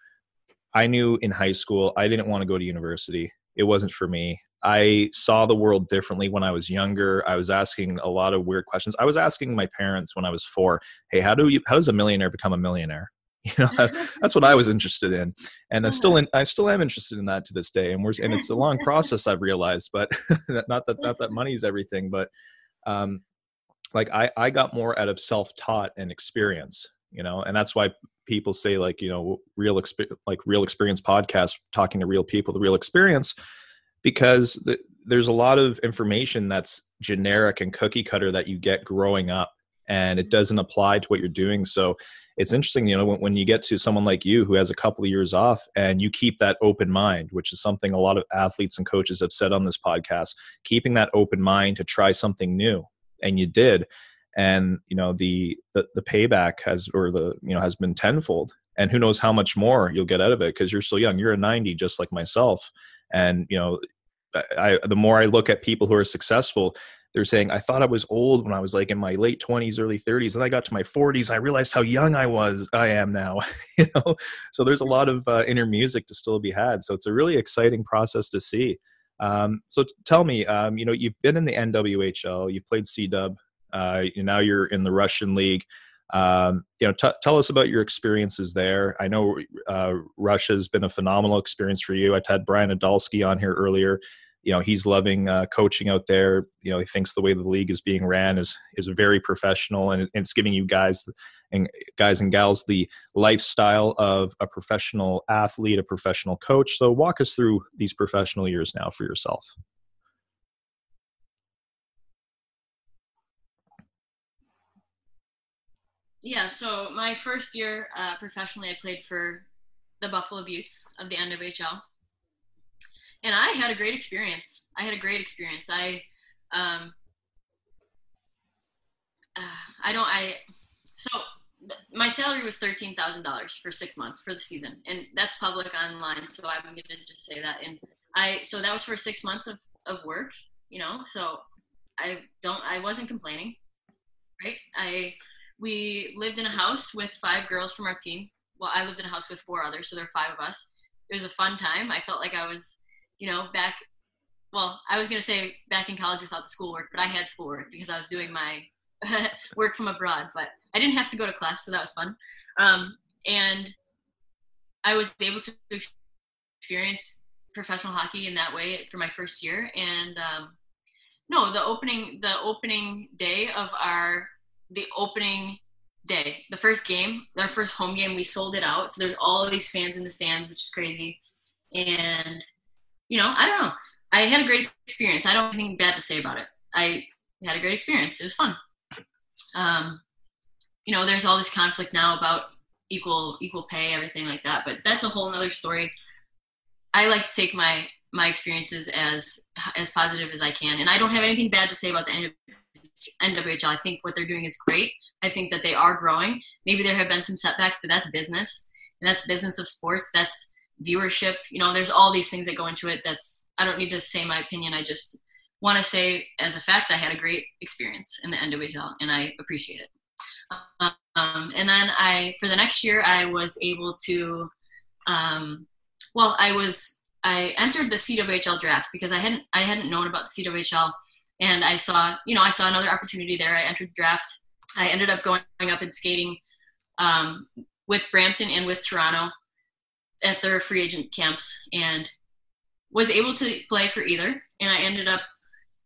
[SPEAKER 1] I knew in high school i didn't want to go to university it wasn't for me I saw the world differently when I was younger. I was asking a lot of weird questions. I was asking my parents when I was four, "Hey, how do you how does a millionaire become a millionaire?" You know, that's what I was interested in, and I still in, I still am interested in that to this day. And we're and it's a long process I've realized, but not that not that money is everything, but um, like I I got more out of self taught and experience, you know, and that's why people say like you know real exp- like real experience podcast talking to real people the real experience because th- there's a lot of information that's generic and cookie cutter that you get growing up and it doesn't apply to what you're doing. So it's interesting you know when, when you get to someone like you who has a couple of years off and you keep that open mind which is something a lot of athletes and coaches have said on this podcast keeping that open mind to try something new and you did and you know the, the the payback has or the you know has been tenfold and who knows how much more you'll get out of it because you're still young you're a 90 just like myself and you know I, the more I look at people who are successful, they're saying, I thought I was old when I was like in my late 20s, early 30s. And I got to my 40s, I realized how young I was, I am now. you know, so there's a lot of uh, inner music to still be had. So it's a really exciting process to see. Um, so tell me, um, you know, you've been in the NWHL, you've played C Dub, uh, now you're in the Russian League. Um, you know, t- tell us about your experiences there. I know uh, Russia's been a phenomenal experience for you. I've had Brian Idalski on here earlier you know he's loving uh, coaching out there. You know he thinks the way the league is being ran is is very professional, and it's giving you guys and guys and gals the lifestyle of a professional athlete, a professional coach. So walk us through these professional years now for yourself.
[SPEAKER 2] Yeah, so my first year uh, professionally, I played for the Buffalo Beauts of the NWHL and I had a great experience. I had a great experience. I, um, uh, I don't, I, so th- my salary was $13,000 for six months for the season and that's public online. So I'm going to just say that. And I, so that was for six months of, of work, you know, so I don't, I wasn't complaining, right? I, we lived in a house with five girls from our team. Well, I lived in a house with four others, so there are five of us. It was a fun time. I felt like I was you know, back, well, I was to say back in college without the schoolwork, but I had schoolwork because I was doing my work from abroad, but I didn't have to go to class, so that was fun. Um, and I was able to experience professional hockey in that way for my first year. And um, no, the opening, the opening day of our, the opening day, the first game, our first home game, we sold it out. So there's all these fans in the stands, which is crazy. And you know, I don't know. I had a great experience. I don't have anything bad to say about it. I had a great experience. It was fun. Um, you know, there's all this conflict now about equal equal pay, everything like that. But that's a whole other story. I like to take my my experiences as as positive as I can, and I don't have anything bad to say about the NWHL. I think what they're doing is great. I think that they are growing. Maybe there have been some setbacks, but that's business, and that's business of sports. That's viewership you know there's all these things that go into it that's i don't need to say my opinion i just want to say as a fact I had a great experience in the NWHL and I appreciate it. Um, and then I, for the next year, I was able to, um, well, I was, I entered the CWHL draft because I hadn't, I hadn't known about the CWHL and I saw, you know, I saw another opportunity there. I entered the draft. I ended up going up and skating um, with Brampton and with Toronto at their free agent camps and was able to play for either. And I ended up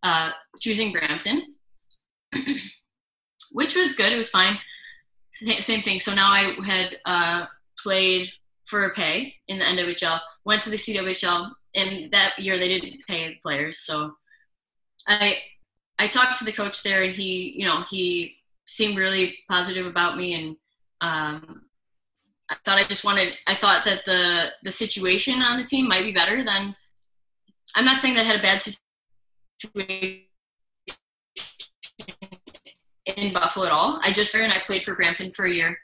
[SPEAKER 2] uh, choosing Brampton, which was good. It was fine. Same thing. So now I had uh, played for pay in the NWHL, went to the CWHL, and that year they didn't pay the players. So I I talked to the coach there, and he, you know, he seemed really positive about me, and um, I thought I just wanted. I thought that the the situation on the team might be better than. I'm not saying that I had a bad situation in Buffalo at all. I just and I played for Brampton for a year.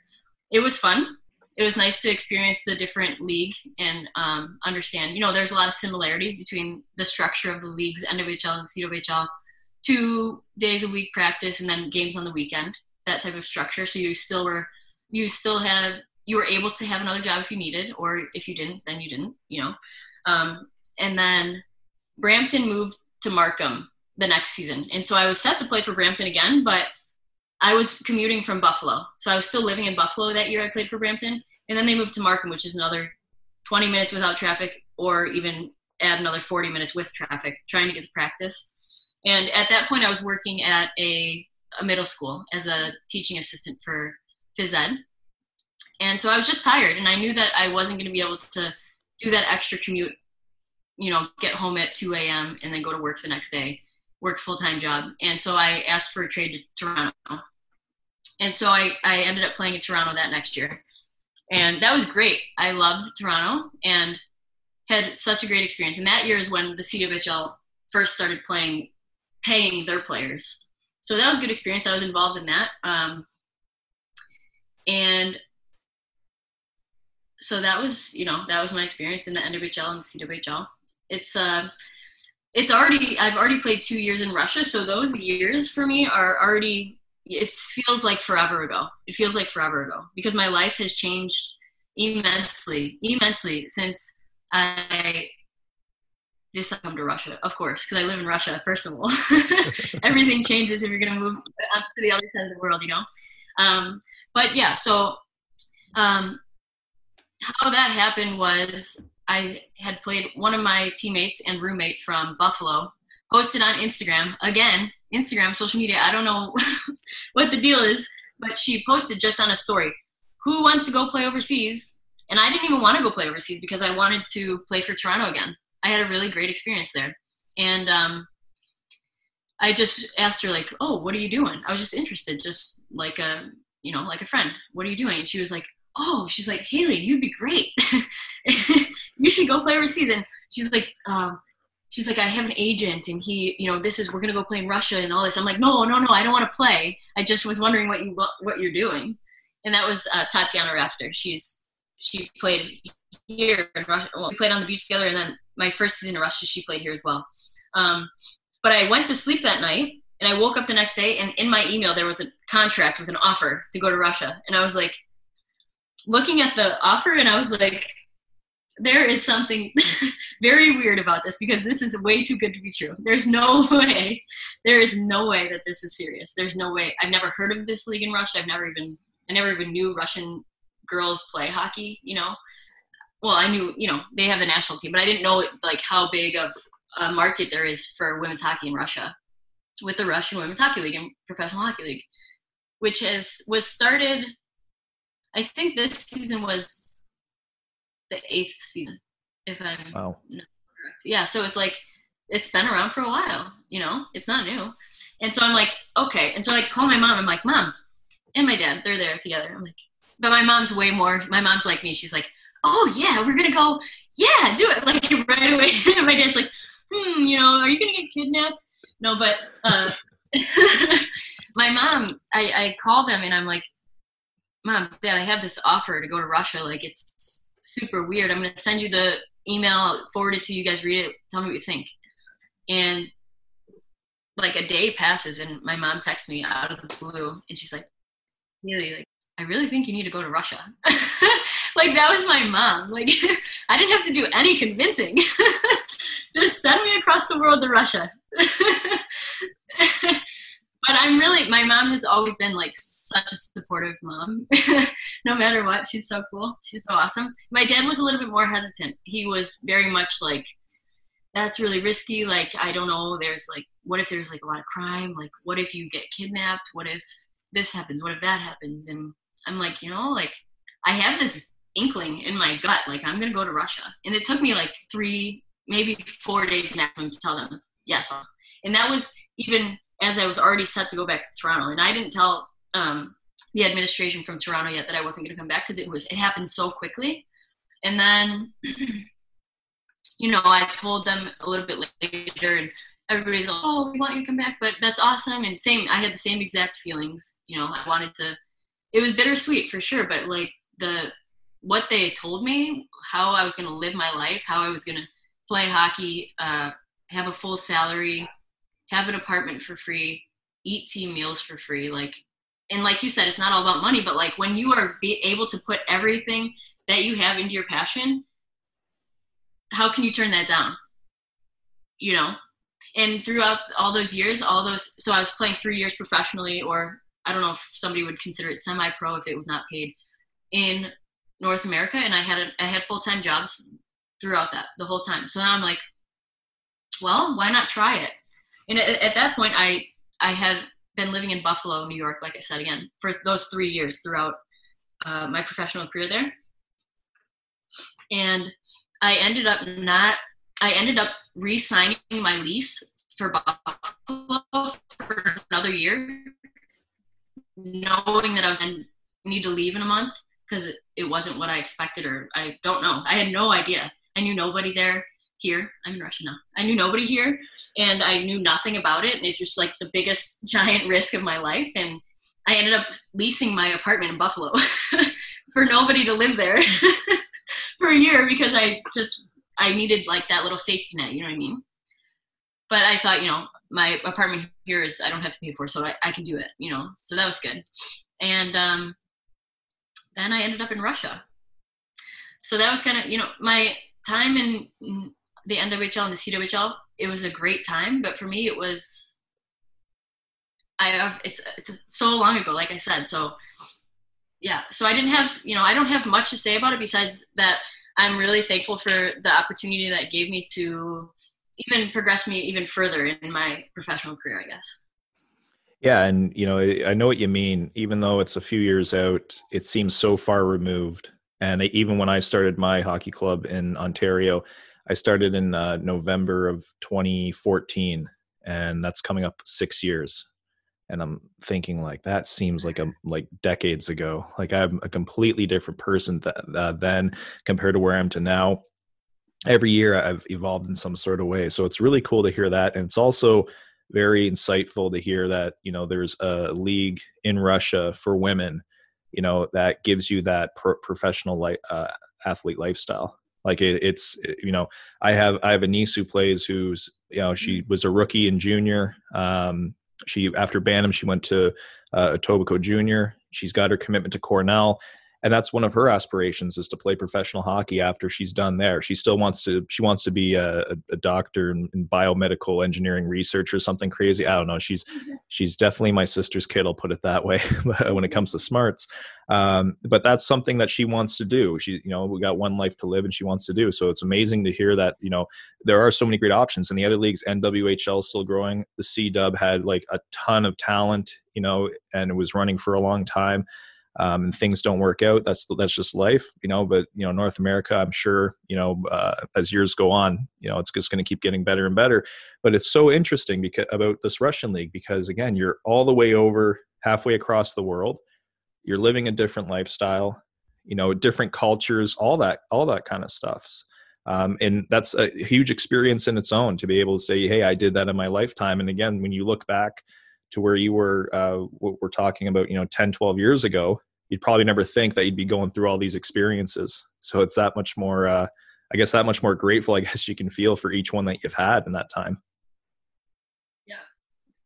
[SPEAKER 2] It was fun. It was nice to experience the different league and um, understand. You know, there's a lot of similarities between the structure of the leagues, NWHL and CWHL. Two days a week practice and then games on the weekend. That type of structure. So you still were, you still had, you were able to have another job if you needed, or if you didn't, then you didn't. You know, um, and then Brampton moved to Markham the next season, and so I was set to play for Brampton again, but I was commuting from Buffalo. So I was still living in Buffalo that year I played for Brampton. And then they moved to Markham, which is another 20 minutes without traffic, or even add another 40 minutes with traffic, trying to get to practice. And at that point, I was working at a, a middle school as a teaching assistant for phys ed. And so I was just tired, and I knew that I wasn't going to be able to do that extra commute, you know, get home at 2 a.m. and then go to work the next day work full time job. And so I asked for a trade to Toronto. And so I, I ended up playing in Toronto that next year. And that was great. I loved Toronto and had such a great experience. And that year is when the CWHL first started playing, paying their players. So that was a good experience. I was involved in that. Um, and so that was, you know, that was my experience in the NWHL and the CWHL. It's, uh, it's already I've already played two years in Russia, so those years for me are already it feels like forever ago. It feels like forever ago because my life has changed immensely, immensely since I to come to Russia. Of course, because I live in Russia. First of all, everything changes if you're going to move up to the other side of the world, you know. Um, but yeah, so um, how that happened was I had played one of my teammates and roommate from Buffalo, posted on Instagram. Again, Instagram, social media, I don't know what the deal is, but she posted just on a story who wants to go play overseas? And I didn't even want to go play overseas because I wanted to play for Toronto again. I had a really great experience there. And um, I just asked her, like, oh, what are you doing? I was just interested, just like a, you know, like a friend. What are you doing? And she was like, oh, she's like, Hayley, you'd be great. you should go play overseas. And she's like, um, she's like, I have an agent and he, you know, this is, we're going to go play in Russia and all this. I'm like, no, no, no, I don't want to play. I just was wondering what you, what, you're doing. And that was uh, Tatiana Rafter. She's, she played here in Russia. Well, we played on the beach together. And then my first season in Russia, she played here as well. Um, but I went to sleep that night and I woke up the next day and in my email, there was a contract with an offer to go to Russia. And I was like, looking at the offer and I was like, there is something very weird about this because this is way too good to be true. There's no way, there is no way that this is serious. There's no way. I've never heard of this league in Russia. I've never even, I never even knew Russian girls play hockey. You know, well, I knew, you know, they have the national team, but I didn't know like how big of a market there is for women's hockey in Russia with the Russian Women's Hockey League and Professional Hockey League, which has was started I think this season was the eighth season, if I'm
[SPEAKER 1] wow.
[SPEAKER 2] correct. Yeah, so it's like it's been around for a while. You know, it's not new. And so I'm like, okay. And so I call my mom. I'm like, mom, and my dad, they're there together. I'm like, but my mom's way more. My mom's like me. She's like, oh yeah, we're gonna go. Yeah, do it like right away. my dad's like, hmm, you know, are you gonna get kidnapped? No, but uh, my mom, I, I call them and I'm like, mom, dad, I have this offer to go to Russia. Like it's super weird. I'm going to send you the email, forward it to you guys, read it, tell me what you think. And like a day passes and my mom texts me out of the blue and she's like, really, like, I really think you need to go to Russia. like that was my mom. Like I didn't have to do any convincing. Just send me across the world to Russia. But I'm really my mom has always been like such a supportive mom. no matter what, she's so cool. She's so awesome. My dad was a little bit more hesitant. He was very much like that's really risky. Like I don't know, there's like what if there's like a lot of crime? Like what if you get kidnapped? What if this happens? What if that happens? And I'm like, you know, like I have this inkling in my gut, like I'm gonna go to Russia. And it took me like three, maybe four days maximum to tell them yes. And that was even as I was already set to go back to Toronto. And I didn't tell um, the administration from Toronto yet that I wasn't gonna come back because it was it happened so quickly. And then, you know, I told them a little bit later, and everybody's like, "Oh, we want you to come back," but that's awesome. And same, I had the same exact feelings. You know, I wanted to. It was bittersweet for sure, but like the what they told me, how I was going to live my life, how I was going to play hockey, uh, have a full salary, have an apartment for free, eat team meals for free, like. And like you said, it's not all about money, but like when you are be able to put everything that you have into your passion, how can you turn that down? You know, and throughout all those years all those so i was playing three years professionally or i don't know if somebody would consider it semi-pro if it was not paid in north america and i had a, i had full-time jobs throughout that the whole time so now i'm like well why not try it and at, at that point i i had been living in buffalo new york like i said again for those three years throughout uh, my professional career there and i ended up not I ended up re-signing my lease for Buffalo for another year, knowing that I was in need to leave in a month because it, it wasn't what I expected, or I don't know. I had no idea. I knew nobody there here. I'm in Russia now. I knew nobody here, and I knew nothing about it. And it's just like the biggest giant risk of my life. And I ended up leasing my apartment in Buffalo for nobody to live there for a year because I just I needed like that little safety net, you know what I mean? But I thought, you know, my apartment here is I don't have to pay for, so I, I can do it, you know. So that was good. And um, then I ended up in Russia. So that was kind of, you know, my time in the NWHL and the CWHL. It was a great time, but for me, it was. I have it's it's so long ago, like I said. So yeah, so I didn't have, you know, I don't have much to say about it besides that I'm really thankful for the opportunity that gave me to even progress me even further in my professional career, I guess.
[SPEAKER 1] Yeah, and you know, I know what you mean. Even though it's a few years out, it seems so far removed. And even when I started my hockey club in Ontario, I started in uh, November of 2014, and that's coming up six years. And i'm thinking like that seems like a like decades ago. Like i'm a completely different person th- uh, then compared to where i am to now. Every year i've evolved in some sort of way. So it's really cool to hear that. And it's also very insightful to hear that you know there's a league in russia for women you know that gives you that pro- professional uh, athlete lifestyle like it, it's you know i have i have a niece who plays who's you know she mm. was a rookie and junior um, she after Bantam, she went to uh, Etobicoke Junior. She's got her commitment to Cornell, and that's one of her aspirations is to play professional hockey after she's done there. She still wants to. She wants to be a, a doctor in, in, biomedical engineering research or something crazy. I don't know. She's mm-hmm. she's definitely my sister's kid. I'll put it that way when it comes to smarts. Um, but that's something that she wants to do. She, you know, we got one life to live, and she wants to do. So it's amazing to hear that. You know, there are so many great options, and the other leagues, NWHL, is still growing. The C Dub had like a ton of talent, you know, and it was running for a long time. Um, and things don't work out. That's that's just life, you know. But you know, North America, I'm sure, you know, uh, as years go on, you know, it's just going to keep getting better and better. But it's so interesting because about this Russian league because again, you're all the way over halfway across the world you're living a different lifestyle you know different cultures all that all that kind of stuffs um, and that's a huge experience in its own to be able to say hey i did that in my lifetime and again when you look back to where you were uh, what we're talking about you know 10 12 years ago you'd probably never think that you'd be going through all these experiences so it's that much more uh, i guess that much more grateful i guess you can feel for each one that you've had in that time
[SPEAKER 2] yeah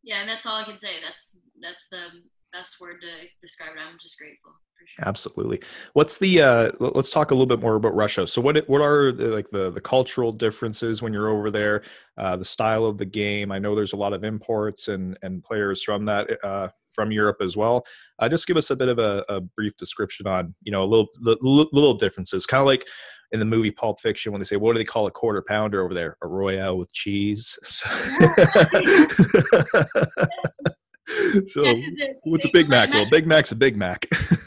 [SPEAKER 2] yeah, and that's all I can say. That's that's the best word to describe it. I'm just grateful.
[SPEAKER 1] Sure. Absolutely. What's the? Uh, let's talk a little bit more about Russia. So, what what are the, like the the cultural differences when you're over there? Uh, the style of the game. I know there's a lot of imports and and players from that uh, from Europe as well. Uh, just give us a bit of a, a brief description on you know a little the, little differences, kind of like in the movie Pulp Fiction when they say, "What do they call a quarter pounder over there? A royale with cheese." so what's a Big Mac? Well, Big Mac's a Big Mac.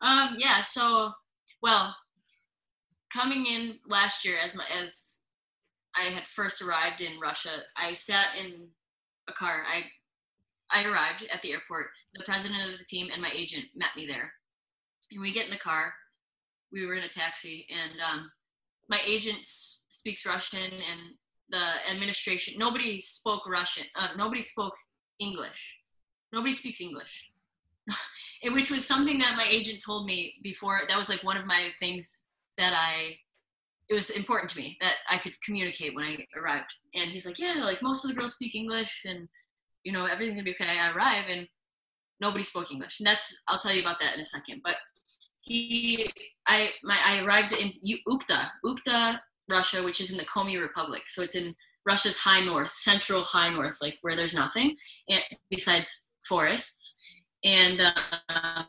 [SPEAKER 2] um, yeah. So, well, coming in last year as my as I had first arrived in Russia, I sat in a car. I I arrived at the airport. The president of the team and my agent met me there, and we get in the car. We were in a taxi, and um, my agent speaks Russian, and the administration nobody spoke russian uh, nobody spoke english. Nobody speaks english. Which was something that my agent told me before that was like one of my things that i it was important to me that i could communicate when i arrived. And he's like yeah like most of the girls speak english and you know everything's gonna be okay. I arrive and nobody spoke english. And that's i'll tell you about that in a second. But he i my i arrived in Ukhta Ukhta Russia, which is in the Komi Republic. So it's in Russia's high north, central high north, like where there's nothing and besides forests. And uh,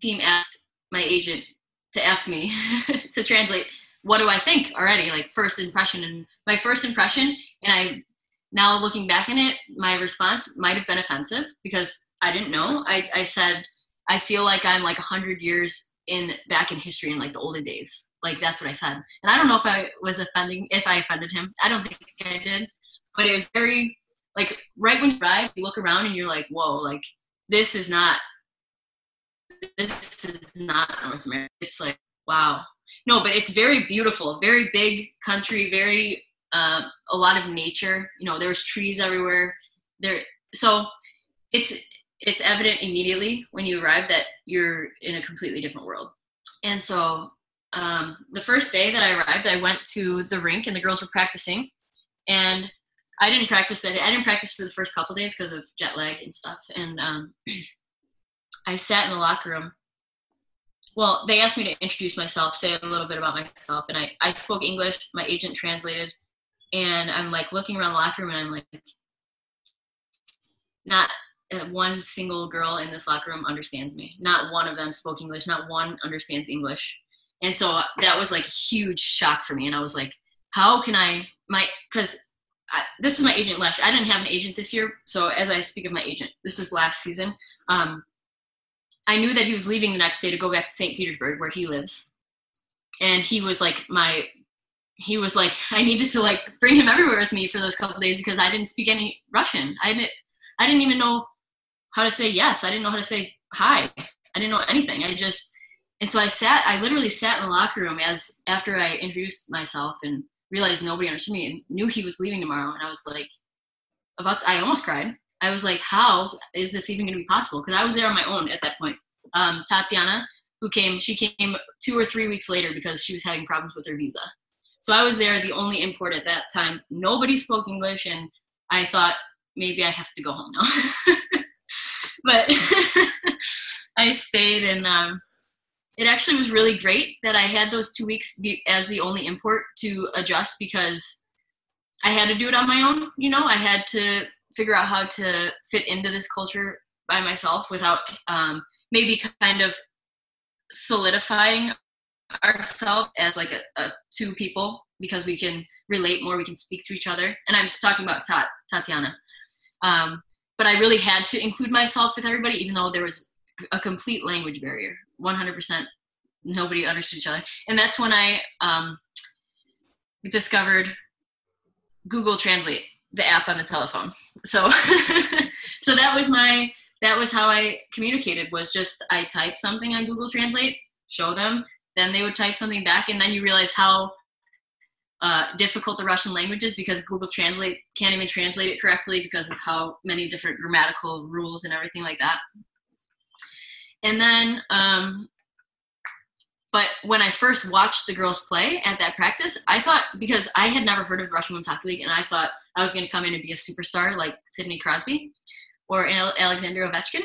[SPEAKER 2] team asked my agent to ask me to translate what do I think already, like first impression. And my first impression, and I now looking back in it, my response might have been offensive because I didn't know. I, I said, I feel like I'm like 100 years in back in history in like the olden days. Like that's what I said. And I don't know if I was offending, if I offended him. I don't think I did. But it was very, like, right when you arrive, you look around and you're like, whoa, like, this is not, this is not North America. It's like, wow. No, but it's very beautiful, very big country, very, uh, a lot of nature. You know, there's trees everywhere. There, so it's, it's evident immediately when you arrive that you're in a completely different world. And so um, the first day that I arrived, I went to the rink and the girls were practicing. And I didn't practice that. I didn't practice for the first couple days because of jet lag and stuff. And um, I sat in the locker room. Well, they asked me to introduce myself, say a little bit about myself, and I, I spoke English. My agent translated, and I'm like looking around the locker room, and I'm like, not one single girl in this locker room understands me. Not one of them spoke English. Not one understands English. And so that was like a huge shock for me. And I was like, how can I, my, because this was my agent last I didn't have an agent this year. So as I speak of my agent, this was last season. Um, I knew that he was leaving the next day to go back to St. Petersburg where he lives. And he was like, my, he was like, I needed to like bring him everywhere with me for those couple days because I didn't speak any Russian. I didn't, I didn't even know how to say yes. I didn't know how to say hi. I didn't know anything. I just, and so I sat, I literally sat in the locker room as after I introduced myself and realized nobody understood me and knew he was leaving tomorrow. And I was like, about, to, I almost cried. I was like, how is this even going to be possible? Because I was there on my own at that point. Um, Tatiana, who came, she came two or three weeks later because she was having problems with her visa. So I was there, the only import at that time. Nobody spoke English, and I thought maybe I have to go home now. but I stayed and um, it actually was really great that I had those two weeks as the only import to adjust because I had to do it on my own. You know, I had to figure out how to fit into this culture by myself without um, maybe kind of solidifying ourselves as like a, a, two people because we can relate more, we can speak to each other. And I'm talking about Tat, Tatiana. Um, but I really had to include myself with everybody, even though there was a complete language barrier. 100% nobody understood each other. And that's when I um, discovered Google Translate, the app on the telephone. So, so that was my, that was how I communicated was just I type something on Google Translate, show them, then they would type something back, and then you realize how uh, difficult the Russian language is because Google Translate can't even translate it correctly because of how many different grammatical rules and everything like that. And then um, but when I first watched the girls play at that practice, I thought because I had never heard of the Russian Women's Hockey League, and I thought I was going to come in and be a superstar like Sidney Crosby or Alexander Ovechkin.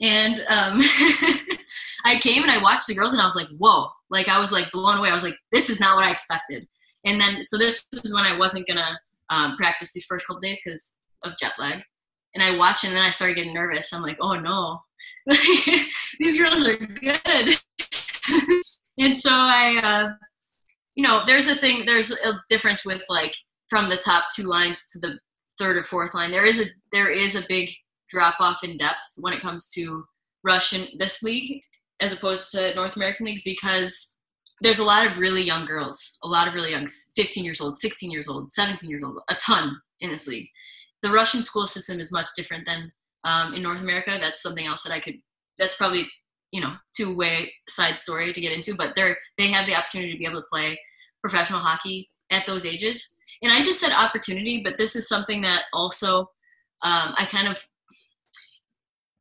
[SPEAKER 2] And um, I came and I watched the girls, and I was like, "Whoa!" Like I was like blown away. I was like, "This is not what I expected." And then so this is when I wasn't gonna um, practice these first couple days because of jet lag. And I watched, and then I started getting nervous. I'm like, "Oh no!" these girls are good. and so I, uh, you know, there's a thing, there's a difference with like from the top two lines to the third or fourth line. There is a there is a big drop off in depth when it comes to Russian this league as opposed to North American leagues because there's a lot of really young girls, a lot of really young, 15 years old, 16 years old, 17 years old, a ton in this league. The Russian school system is much different than um, in North America. That's something else that I could. That's probably you know two way side story to get into but they're they have the opportunity to be able to play professional hockey at those ages and i just said opportunity but this is something that also um, i kind of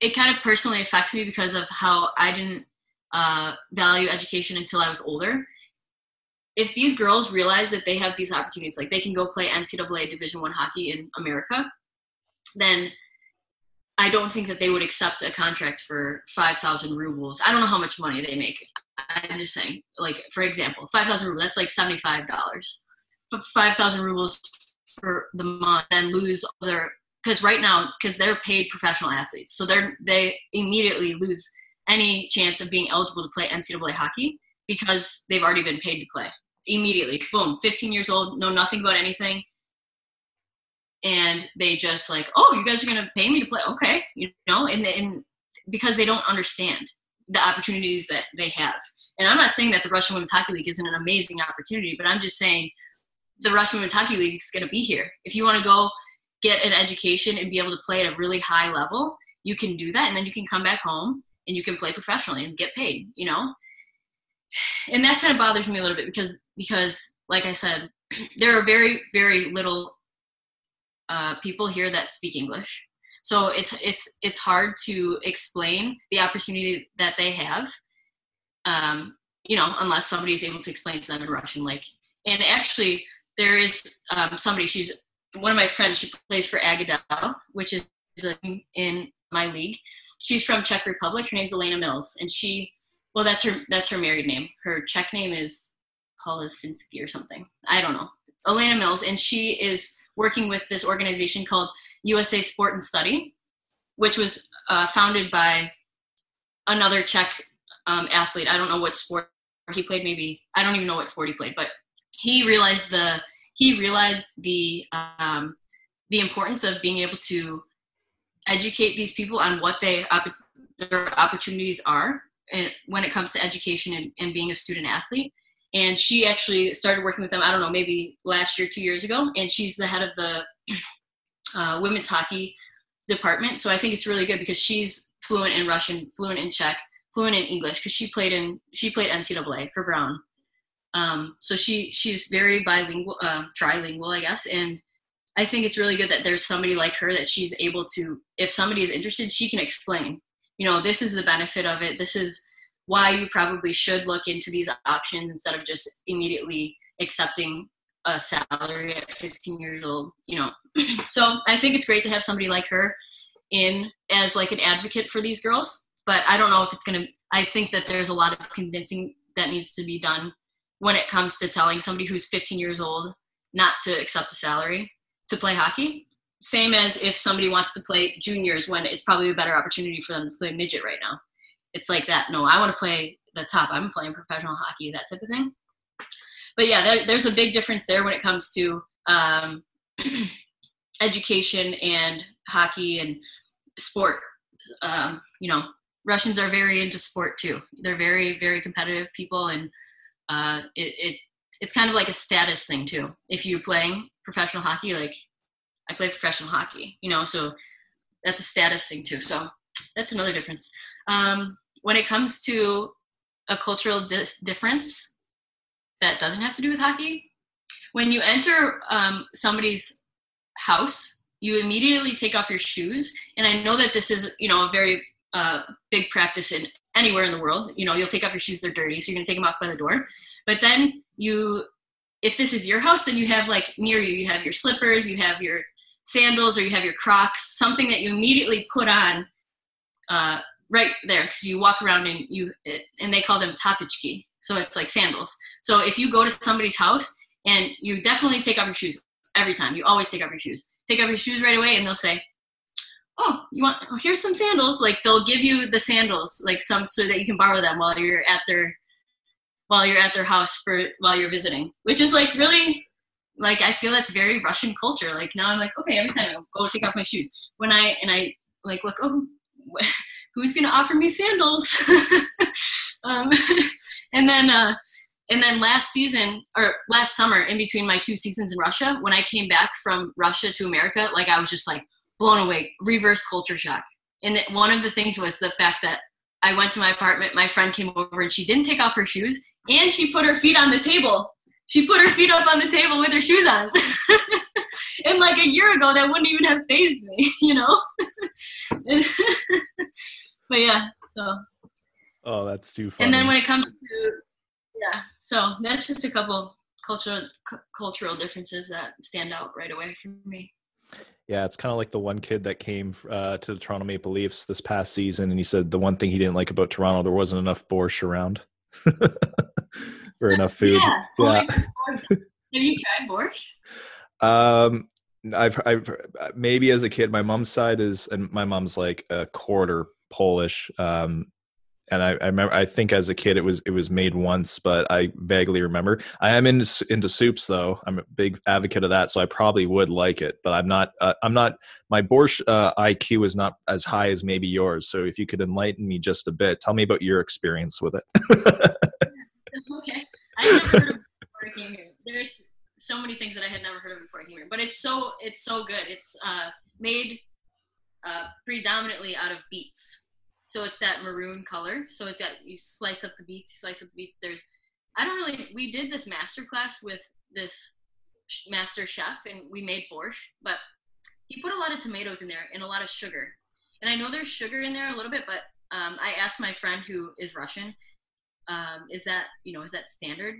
[SPEAKER 2] it kind of personally affects me because of how i didn't uh, value education until i was older if these girls realize that they have these opportunities like they can go play ncaa division one hockey in america then I don't think that they would accept a contract for 5,000 rubles. I don't know how much money they make. I'm just saying, like, for example, 5,000 rubles, that's like $75. But 5,000 rubles for the month, and lose their, because right now, because they're paid professional athletes. So they're, they immediately lose any chance of being eligible to play NCAA hockey because they've already been paid to play. Immediately, boom, 15 years old, know nothing about anything, and they just like, oh, you guys are gonna pay me to play, okay, you know, and and because they don't understand the opportunities that they have. And I'm not saying that the Russian Women's Hockey League isn't an amazing opportunity, but I'm just saying the Russian Women's Hockey League is to be here. If you want to go get an education and be able to play at a really high level, you can do that, and then you can come back home and you can play professionally and get paid. You know, and that kind of bothers me a little bit because because like I said, there are very very little uh, people here that speak English. So it's it's it's hard to explain the opportunity that they have, um, you know, unless somebody is able to explain to them in Russian. Like, and actually, there is um, somebody. She's one of my friends. She plays for Agidel, which is in my league. She's from Czech Republic. Her name's Elena Mills, and she, well, that's her that's her married name. Her Czech name is Polisinski or something. I don't know. Elena Mills, and she is working with this organization called USA Sport and Study, which was uh, founded by another Czech um, athlete. I don't know what sport he played. Maybe I don't even know what sport he played, but he realized the he realized the um, the importance of being able to educate these people on what they their opportunities are and when it comes to education and, and being a student athlete and she actually started working with them i don't know maybe last year two years ago. And she's the head of the uh, women's hockey department. So i think it's really good because she's fluent in russian fluent in czech fluent in english because she played in she played ncaa for brown um, so she she's very bilingual uh, trilingual i guess. And i think it's really good that there's somebody like her that she's able to if somebody is interested she can explain you know this is the benefit of it. This is why you probably should look into these options instead of just immediately accepting a salary at 15 years old you know. So i think it's great to have somebody like her in as like an advocate for these girls but i don't know if it's going to i think that there's a lot of convincing that needs to be done when it comes to telling somebody who's 15 years old not to accept a salary to play hockey. Same as if somebody wants to play juniors when it's probably a better opportunity for them to play midget right now it's like that. No, I want to play the top. I'm playing professional hockey, that type of thing. But yeah, there, there's a big difference there when it comes to um, education and hockey and sport. Um, you know, Russians are very into sport too. They're very, very competitive people, and uh, it, it it's kind of like a status thing too. If you're playing professional hockey, like I play professional hockey, you know, so that's a status thing too. So that's another difference. Um, when it comes to a cultural dis- difference that doesn't have to do with hockey, when you enter um, somebody's house, you immediately take off your shoes. And I know that this is, you know, a very uh, big practice in anywhere in the world. You know, you'll take off your shoes; they're dirty, so you're gonna take them off by the door. But then you, if this is your house, then you have like near you, you have your slippers, you have your sandals, or you have your Crocs, something that you immediately put on uh, right there because you walk around and you and they call them tapichki. So it's like sandals. So if you go to somebody's house and you definitely take off your shoes every time, you always take off your shoes. Take off your shoes right away, and they'll say, oh, you want, oh, here's some sandals. Like they'll give you the sandals, like some, so that you can borrow them while you're at their, while you're at their house for, while you're visiting, which is like really, like, I feel that's very Russian culture. Like now I'm like, okay, every time I go take off my shoes when I, and I like, look, oh, who's going to offer me sandals? um, and then, uh, and then last season or last summer in between my two seasons in russia when i came back from russia to america like i was just like blown away, reverse culture shock. And one of the things was the fact that I went to my apartment, my friend came over and she didn't take off her shoes and she put her feet on the table. She put her feet up on the table with her shoes on. and like a year ago, that wouldn't even have phased me, you know? But yeah, so.
[SPEAKER 1] Oh, that's too funny.
[SPEAKER 2] And then when it comes to, yeah, so that's just a couple cultural cultural differences that stand out right away for me.
[SPEAKER 1] Yeah, it's kind of like the one kid that came uh, to the Toronto Maple Leafs this past season, and he said the one thing he didn't like about Toronto there wasn't enough borscht around for enough food.
[SPEAKER 2] Yeah. yeah. Have you tried borscht?
[SPEAKER 1] Um, I've, I've maybe as a kid, my mom's side is, and my mom's like a quarter Polish. Um, and I, I, remember I think as a kid it was it was made once, but I vaguely remember. I am into into soups though. I'm a big advocate of that, so I probably would like it. But I'm not. Uh, I'm not. My borscht uh, IQ is not as high as maybe yours. So if you could enlighten me just a bit, tell me about your experience with it.
[SPEAKER 2] okay, I never heard of. There's so many things that I had never heard of before here, but it's so it's so good. It's uh, made uh, predominantly out of beets so it's that maroon color. So it's that you slice up the beets, you slice up the beets. There's, I don't really, we did this master class with this master chef and we made borscht, but he put a lot of tomatoes in there and a lot of sugar. And I know there's sugar in there a little bit, but um, I asked my friend who is Russian, um, is that, you know, is that standard?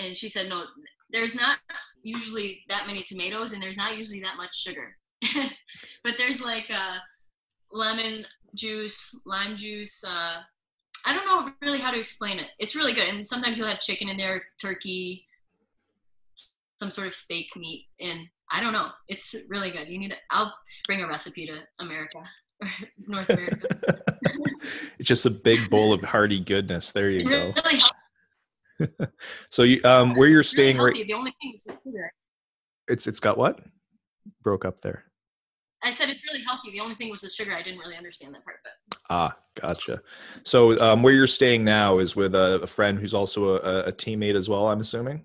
[SPEAKER 2] And she said, no, there's not usually that many tomatoes and there's not usually that much sugar. but there's like a lemon juice, lime juice. Uh, I don't know really how to explain it. It's really good, and sometimes you'll have chicken in there, turkey, some sort of steak meat, and I don't know. It's really good. You need. To, I'll bring a recipe to America, North America.
[SPEAKER 1] it's just a big bowl of hearty goodness. There you go. So you, um, where you're staying
[SPEAKER 2] really right? The only thing is the sugar.
[SPEAKER 1] It's it's got what? Broke up there.
[SPEAKER 2] I said it's really healthy. The only thing was the sugar. I didn't really understand that part, but.
[SPEAKER 1] Ah, gotcha. So um, where you're staying now is with a, a friend who's also a, a, teammate as well. I'm assuming.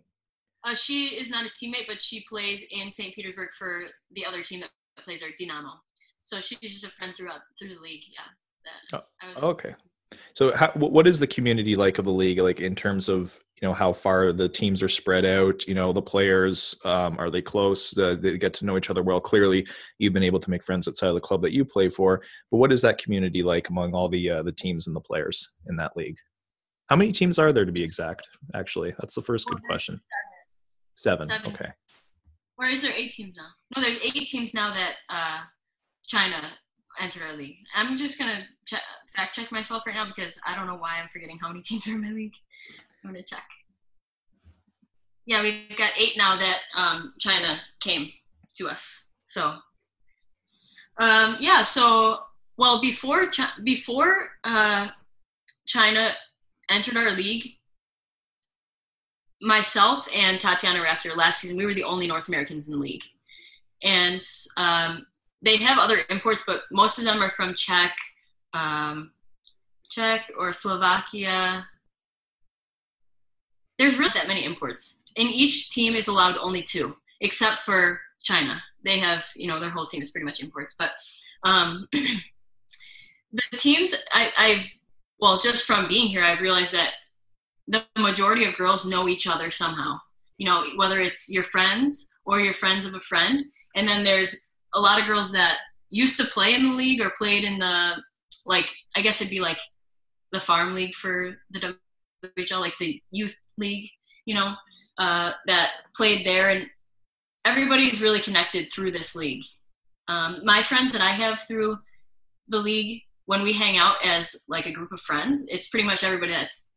[SPEAKER 2] Uh, she is not a teammate, but she plays in St. Petersburg for the other team that plays our Dinamo. So she's just a friend throughout through the league. Yeah.
[SPEAKER 1] oh, okay. So, how, what is the community like of the league? Like in terms of you know how far the teams are spread out. You know the players um, are they close? Uh, they get to know each other well. Clearly, you've been able to make friends outside of the club that you play for. But what is that community like among all the uh, the teams and the players in that league? How many teams are there to be exact? Actually, that's the first good question. Seven. Seven. Okay.
[SPEAKER 2] Or is there eight teams now? No, there's eight teams now that uh, China entered our league. I'm just gonna fact check myself right now because I don't know why I'm forgetting how many teams are in my league. I'm gonna check. Yeah, we've got eight now that um, China came to us. So, um, yeah. So, well, before before uh, China entered our league, myself and Tatiana Rafter last season, we were the only North Americans in the league, and um, they have other imports, but most of them are from Czech, um, Czech or Slovakia, there's really that many imports, and each team is allowed only two, except for China. They have, you know, their whole team is pretty much imports. But um, the teams, I, I've, well, just from being here, I've realized that the majority of girls know each other somehow. You know, whether it's your friends or your friends of a friend, and then there's a lot of girls that used to play in the league or played in the like I guess it'd be like the farm league for the WHL, like the youth league, you know, uh, that played there, and everybody's really connected through this league. Um, my friends that I have through the league, when we hang out as like a group of friends, it's pretty much everybody that's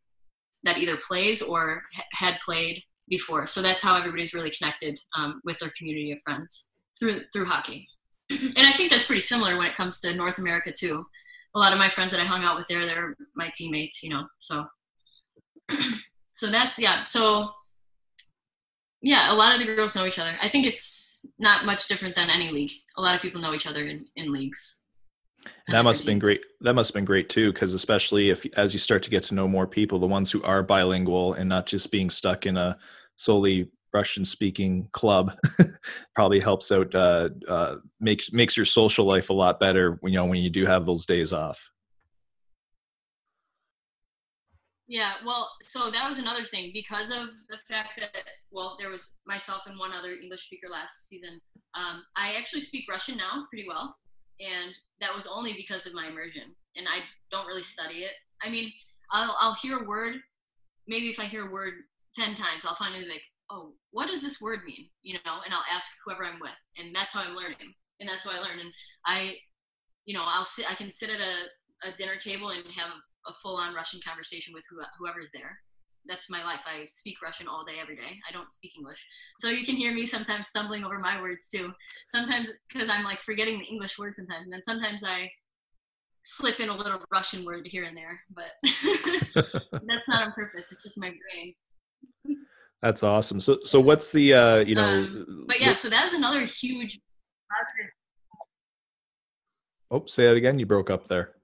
[SPEAKER 2] that either plays or ha- had played before. So that's how everybody's really connected um, with their community of friends through through hockey. and I think that's pretty similar when it comes to North America too. A lot of my friends that I hung out with there, they're my teammates, you know. So, so that's yeah. So, yeah, a lot of the girls know each other. I think it's not much different than any league. A lot of people know each other in in leagues.
[SPEAKER 1] That must have been great. That must have been great too, because especially if as you start to get to know more people, the ones who are bilingual and not just being stuck in a solely Russian speaking club probably helps out uh, uh, makes makes your social life a lot better when you know when you do have those days off.
[SPEAKER 2] Yeah, well, so that was another thing because of the fact that well, there was myself and one other English speaker last season. Um, I actually speak Russian now pretty well, and that was only because of my immersion. And I don't really study it. I mean, I'll I'll hear a word, maybe if I hear a word ten times, I'll finally be like, oh, what does this word mean? You know, and I'll ask whoever I'm with, and that's how I'm learning, and that's how I learn. And I, you know, I'll sit, I can sit at a, a dinner table and have a, a full-on Russian conversation with who, whoever's there. That's my life. I speak Russian all day, every day. I don't speak English, so you can hear me sometimes stumbling over my words too. Sometimes because I'm like forgetting the English word sometimes, and then sometimes I slip in a little Russian word here and there, but that's not on purpose. It's just my brain.
[SPEAKER 1] That's awesome. So, so what's the uh, you know?
[SPEAKER 2] Um, but yeah, so that was another huge.
[SPEAKER 1] Oh, say that again. You broke up there.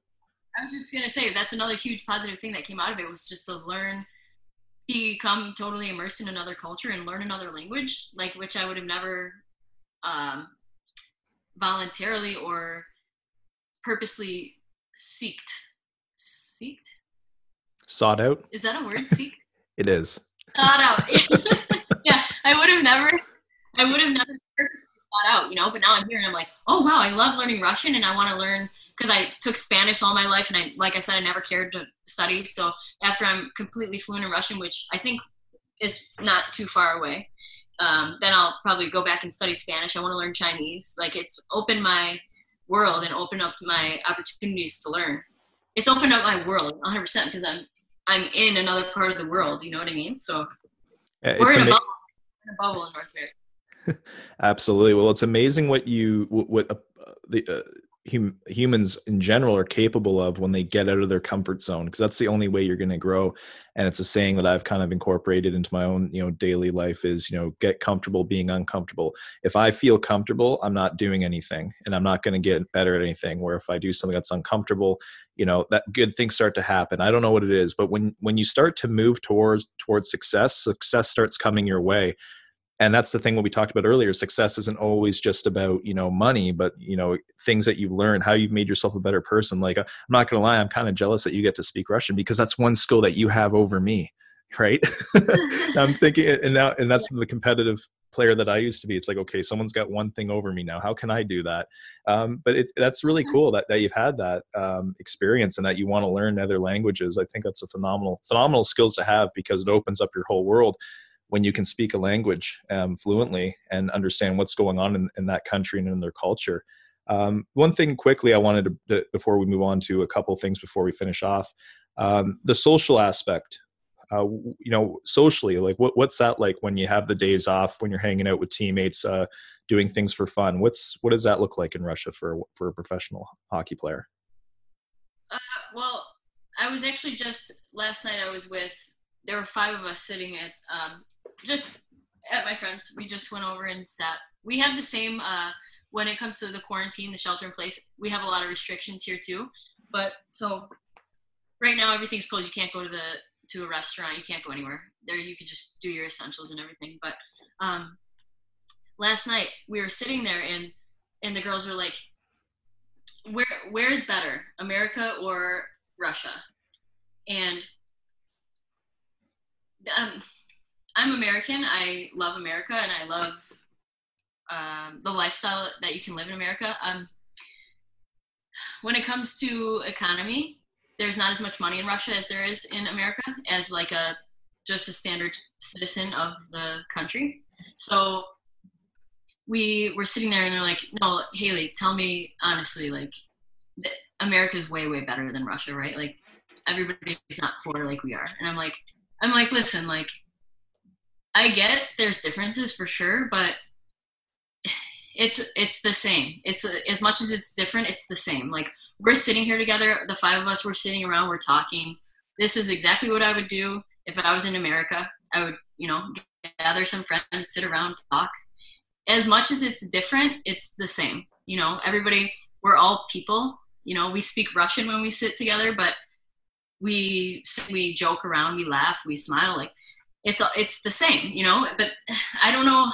[SPEAKER 2] I was just gonna say that's another huge positive thing that came out of it was just to learn, become totally immersed in another culture and learn another language, like which I would have never, um, voluntarily or purposely seeked. Seeked.
[SPEAKER 1] Sought out.
[SPEAKER 2] Is that a word? Seek.
[SPEAKER 1] it is
[SPEAKER 2] thought out. yeah, I would have never, I would have never purposely thought out, you know. But now I'm here and I'm like, oh wow, I love learning Russian and I want to learn because I took Spanish all my life and I, like I said, I never cared to study. So after I'm completely fluent in Russian, which I think is not too far away, um, then I'll probably go back and study Spanish. I want to learn Chinese. Like it's opened my world and opened up my opportunities to learn. It's opened up my world 100% because I'm I'm in another part of the world. You know what I mean? So yeah, we're in, ama- bubble, in a bubble in North America.
[SPEAKER 1] Absolutely. Well, it's amazing what you what uh, the uh, hum, humans in general are capable of when they get out of their comfort zone because that's the only way you're going to grow and it's a saying that i've kind of incorporated into my own you know daily life is you know get comfortable being uncomfortable if i feel comfortable i'm not doing anything and i'm not going to get better at anything where if i do something that's uncomfortable you know that good things start to happen. I don't know what it is but when when you start to move towards towards success success starts coming your way. And that's the thing what we talked about earlier. Success isn't always just about you know money but you know things that you've learned how you've made yourself a better person. Like i'm not gonna lie i'm kind of jealous that you get to speak russian because that's one skill that you have over me right? I'm thinking and now and that's the competitive player that i used to be it's like okay someone's got one thing over me now how can i do that um, but it, that's really cool that, that you've had that um, experience and that you want to learn other languages i think that's a phenomenal phenomenal skills to have because it opens up your whole world when you can speak a language um, fluently and understand what's going on in, in, that country and in their culture. Um, one thing quickly I wanted to, before we move on to a couple things before we finish off, um, the social aspect. Uh, you know, socially, like what, what's that like when you have the days off, when you're hanging out with teammates, uh, doing things for fun? What's what does that look like in Russia for for a professional hockey player?
[SPEAKER 2] Uh, well, I was actually just last night. I was with there were five of us sitting at um, just at my friends. We just went over and sat. We have the same uh, when it comes to the quarantine, the shelter in place. We have a lot of restrictions here too. But so right now everything's closed. You can't go to the to a restaurant. You can't go anywhere. There you can just do your essentials and everything. But um, last night we were sitting there and and the girls were like, "Where where's better, America or Russia?" And um, I'm American. I love America and I love um, the lifestyle that you can live in America. Um, when it comes to economy, there's not as much money in Russia as there is in America as like a just a standard citizen of the country. So we were sitting there and they're like, no, Hayley, tell me honestly, like America is way, way better than Russia, right? Like everybody's not poor like we are. And I'm like, I'm like, listen, like I get there's differences for sure, but it's it's the same. It's as much as it's different, it's the same. Like we're sitting here together, the five of us, we're sitting around, we're talking. This is exactly what I would do if I was in America. I would, you know, gather some friends, sit around, talk. As much as it's different, it's the same. You know, everybody, we're all people. You know, we speak Russian when we sit together, but we we joke around, we laugh, we smile. Like it's it's the same, you know. But I don't know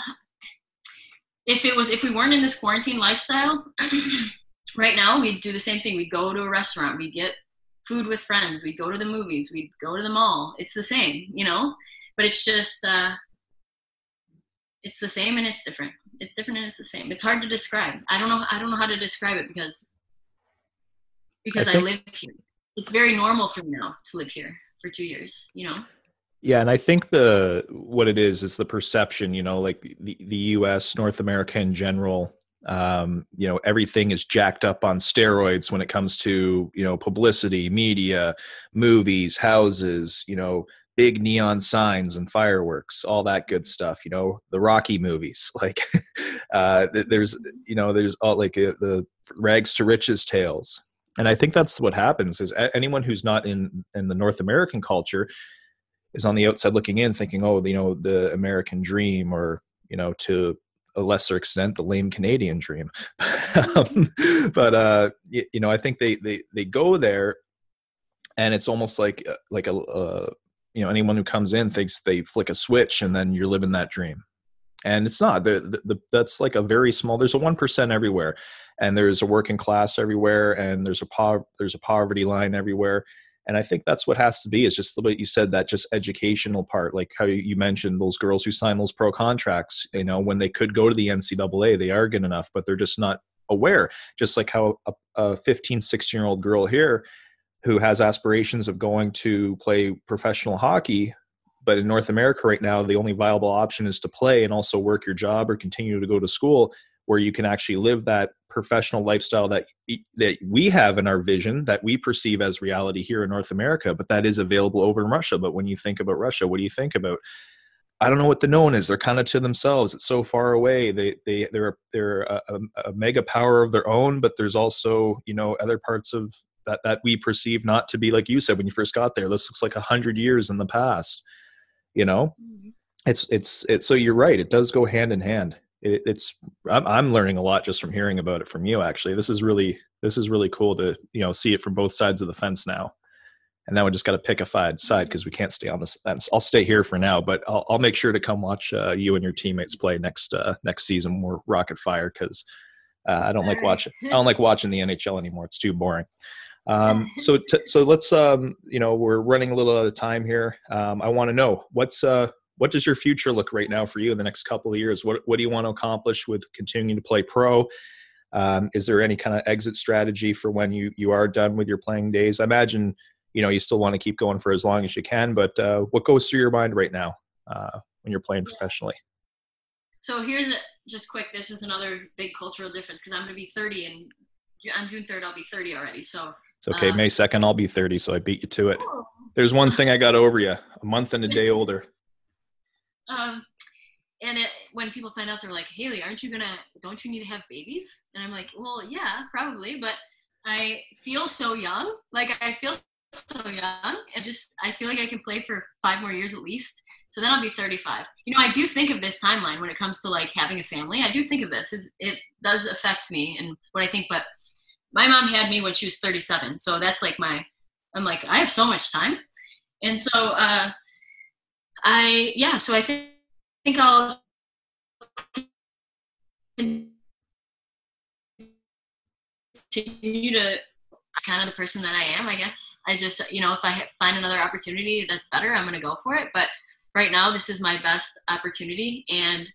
[SPEAKER 2] if it was if we weren't in this quarantine lifestyle right now we'd do the same thing. We'd go to a restaurant. We'd get food with friends. We'd go to the movies. We'd go to the mall. It's the same you know? But it's just uh it's the same and it's different. It's different and it's the same. It's hard to describe. I don't know i don't know how to describe it because because i, think, I live here. It's very normal for me now to live here for two years you know?
[SPEAKER 1] Yeah, and I think the what it is is the perception, you know, like the, the US, North America in general, um, you know, everything is jacked up on steroids when it comes to, you know, publicity, media, movies, houses, you know, big neon signs and fireworks, all that good stuff, you know, the Rocky movies, like uh there's you know, there's all like uh, the rags to riches tales. And I think that's what happens is anyone who's not in in the North American culture is on the outside looking in thinking oh you know the american dream or you know to a lesser extent the lame canadian dream. Um, but uh you, you, know i think they they they go there and it's almost like uh, like a uh, you know anyone who comes in thinks they flick a switch and then you're living that dream. And it's not. The, the, the that's like a very small there's a 1% everywhere and there's a working class everywhere and there's a po- there's a poverty line everywhere and i think that's what has to be is just what you said that just educational part like how you mentioned those girls who sign those pro contracts you know when they could go to the ncaa they are good enough but they're just not aware. Just like how a, a 15 16 year old girl here who has aspirations of going to play professional hockey but in north america right now the only viable option is to play and also work your job or continue to go to school where you can actually live that professional lifestyle that that we have in our vision that we perceive as reality here in North America, but that is available over in Russia. But when you think about Russia, what do you think about? I don't know what the known is. They're kind of to themselves. It's so far away. They they they're they're a, a, mega power of their own, but there's also you know other parts of that that we perceive not to be like you said when you first got there. This looks like a hundred years in the past. You know, mm-hmm. it's it's it's so you're right. It does go hand in hand it, it's I'm, I'm learning a lot just from hearing about it from you actually this is really this is really cool to you know see it from both sides of the fence now and now we just got to pick a side because we can't stay on this fence. I'll stay here for now, but I'll, I'll make sure to come watch uh, you and your teammates play next uh, next season more Rocket Fire because uh, I don't like watching I don't like watching the NHL anymore. It's too boring. Um, so t- so let's um, you know we're running a little out of time here. Um, I want to know what's uh, what does your future look right now for you in the next couple of years? What what do you want to accomplish with continuing to play pro? Um, is there any kind of exit strategy for when you you are done with your playing days? I imagine you know you still want to keep going for as long as you can, but uh, what goes through your mind right now uh, when you're playing professionally?
[SPEAKER 2] So here's a, just quick. This is another big cultural difference because I'm going to be 30 and on June 3rd I'll be 30 already. So
[SPEAKER 1] it's okay. Uh, May 2nd I'll be 30, so I beat you to it. Oh. There's one thing I got over you: a month and a day older.
[SPEAKER 2] Um, and it, when people find out, they're like, Hayley, aren't you gonna, don't you need to have babies? And I'm like, well, yeah, probably, but I feel so young. Like I feel so young and just, I feel like I can play for five more years at least. So then I'll be 35. You know, I do think of this timeline when it comes to like having a family. I do think of this. It's, it does affect me and what I think, but my mom had me when she was 37. So that's like my, I'm like, I have so much time. And so, uh, I yeah, so I think, think I'll continue to kind of the person that I am, I guess. I just, you know, if I find another opportunity that's better, I'm to go for it. But right now, this is my best opportunity. And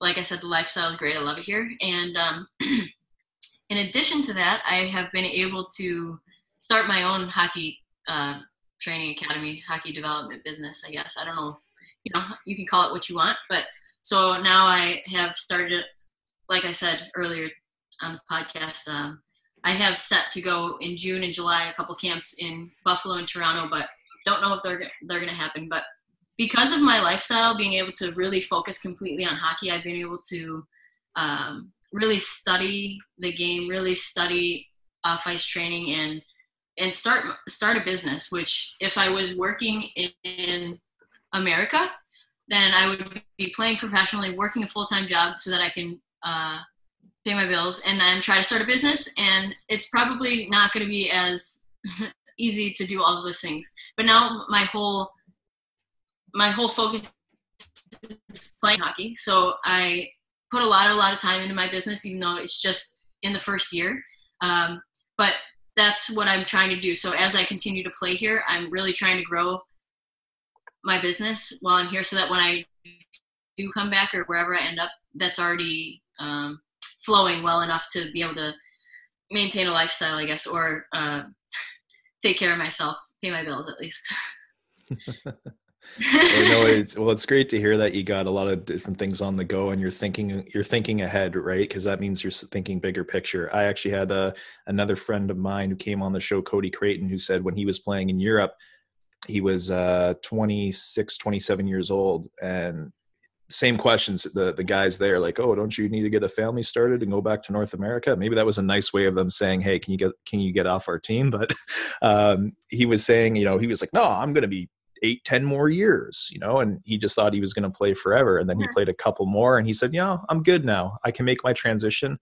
[SPEAKER 2] like I said, the lifestyle is great. I love it here. And um, in addition to that, I have been able to start my own hockey uh, training academy, hockey development business. I guess I don't know. You know, you can call it what you want, but so now I have started. Like I said earlier on the podcast, um, I have set to go in June and July a couple camps in Buffalo and Toronto, but don't know if they're they're going to happen. But because of my lifestyle, being able to really focus completely on hockey, I've been able to um, really study the game, really study off ice training, and and start start a business. Which, if I was working in, America, then I would be playing professionally, working a full time job, so that I can uh, pay my bills, and then try to start a business. And it's probably not going to be as easy to do all of those things. But now my whole my whole focus is playing hockey. So I put a lot, a lot of time into my business, even though it's just in the first year. Um, but that's what I'm trying to do. So as I continue to play here, I'm really trying to grow my business while I'm here, so that when I do come back or wherever I end up, that's already um, flowing well enough to be able to maintain a lifestyle, I guess, or uh, take care of myself, pay my bills at least.
[SPEAKER 1] it's well, it's great to hear that you got a lot of different things on the go, and you're thinking you're thinking ahead, right? Because that means you're thinking bigger picture. I actually had a another friend of mine who came on the show, Cody Creighton, who said when he was playing in Europe, he was uh, 26, 27 years old, and same questions the the guys there like oh don't you need to get a family started and go back to north america maybe that was a nice way of them saying hey can you get can you get off our team but um, he was saying you know he was like no i'm going to be eight, ten more years, you know, and he just thought he was going to play forever. And then he played a couple more and he said, yeah, I'm good now. I can make my transition.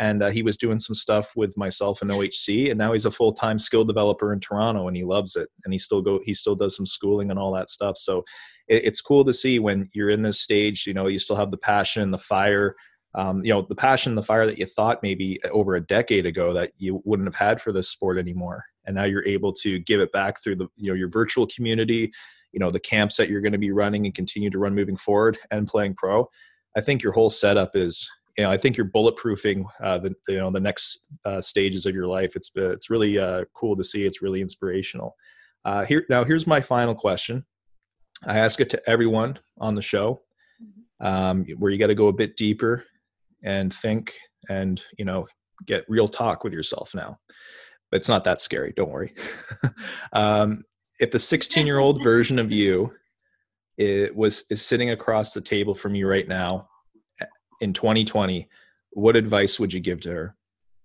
[SPEAKER 1] And uh, he was doing some stuff with myself and OHC, and now he's a full time skill developer in Toronto, and he loves it. And he still go, he still does some schooling and all that stuff. So it, it's cool to see when you're in this stage. You know, you still have the passion, and the fire, um, you know the passion the fire that you thought maybe over a decade ago that you wouldn't have had for this sport anymore. And now you're able to give it back through the you know your virtual community you know the camps that you're going to be running and continue to run moving forward and playing pro. I think your whole setup is you know i think you're bulletproofing uh, the you know the next uh, stages of your life. It's uh, it's really uh, cool to see. It's really inspirational. Uh, here now here's my final question. I ask it to everyone on the show. Mm-hmm. um, where you got to go a bit deeper and think and you know get real talk with yourself now. But it's not that scary don't worry. Um, if the 16 year old version of you it was is sitting across the table from you right now in 2020 what advice would you give to her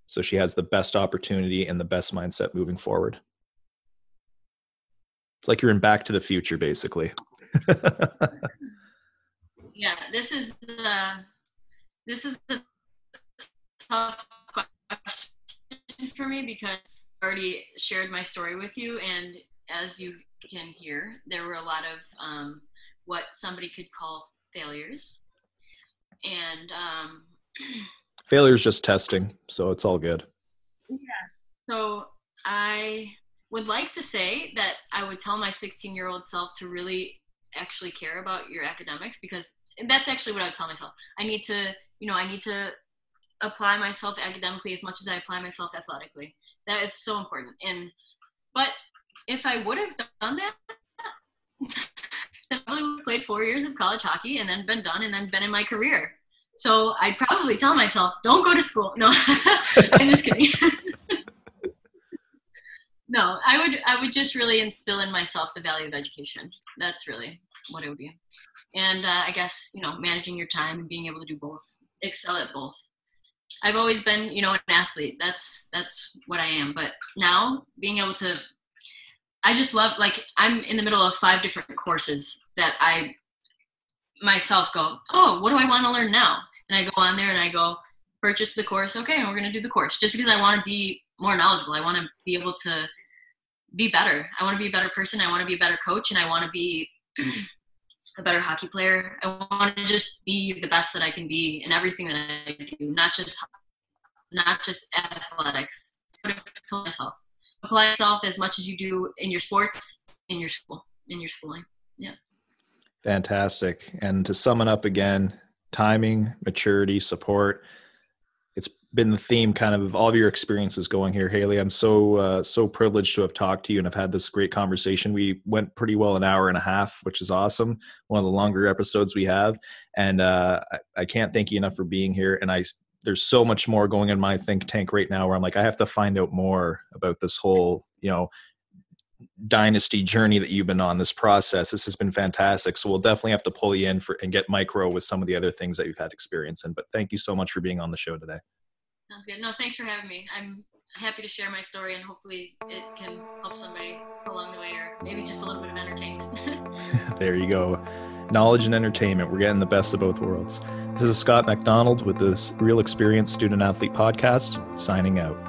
[SPEAKER 1] so she has the best opportunity and the best mindset moving forward? It's like you're in back to the future basically.
[SPEAKER 2] Yeah this is uh this is a tough question for me because I already shared my story with you, and as you can hear, there were a lot of um, what somebody could call failures, and um,
[SPEAKER 1] failures just testing, so it's all good.
[SPEAKER 2] Yeah. So I would like to say that I would tell my 16 year old self to really actually care about your academics because that's actually what I would tell myself. I need to you know, I need to apply myself academically as much as I apply myself athletically. That is so important. And but if I would have done that, then I probably would have played four years of college hockey and then been done and then been in my career. So I'd probably tell myself, don't go to school. No, I'm just kidding. no, I would I would just really instill in myself the value of education. That's really what it would be. And uh, I guess you know managing your time and being able to do both excel at both. I've always been, you know, an athlete. That's that's what I am. But now being able to I just love like I'm in the middle of five different courses that I myself go, "Oh, what do I want to learn now?" And I go on there and I go purchase the course. Okay, and we're to do the course just because I want to be more knowledgeable. I want to be able to be better. I want to be a better person. I want to be a better coach and I want to be a better hockey player. I want to just be the best that I can be in everything that I do, not just not just athletics. Apply myself. Apply yourself as much as you do in your sports, in your school, in your schooling. Yeah.
[SPEAKER 1] Fantastic. And to sum it up again, timing, maturity, support. Been the theme kind of of all of your experiences going here hayley. I'm so uh, so privileged to have talked to you and have had this great conversation. We went pretty well an hour and a half which is awesome one of the longer episodes we have. And uh, I, I can't thank you enough for being here. And i there's so much more going in my think tank right now where i'm like i have to find out more about this whole you know dynasty journey that you've been on this process. This has been fantastic. So we'll definitely have to pull you in for and get micro with some of the other things that you've had experience in. But thank you so much for being on the show today
[SPEAKER 2] Sounds good. No, thanks for having me. I'm happy to share my story and hopefully it can help somebody along the way or maybe just a little bit of entertainment.
[SPEAKER 1] there you go. Knowledge and entertainment. We're getting the best of both worlds. This is Scott MacDonald with this Real Xperience Student Athlete Podcast, signing out.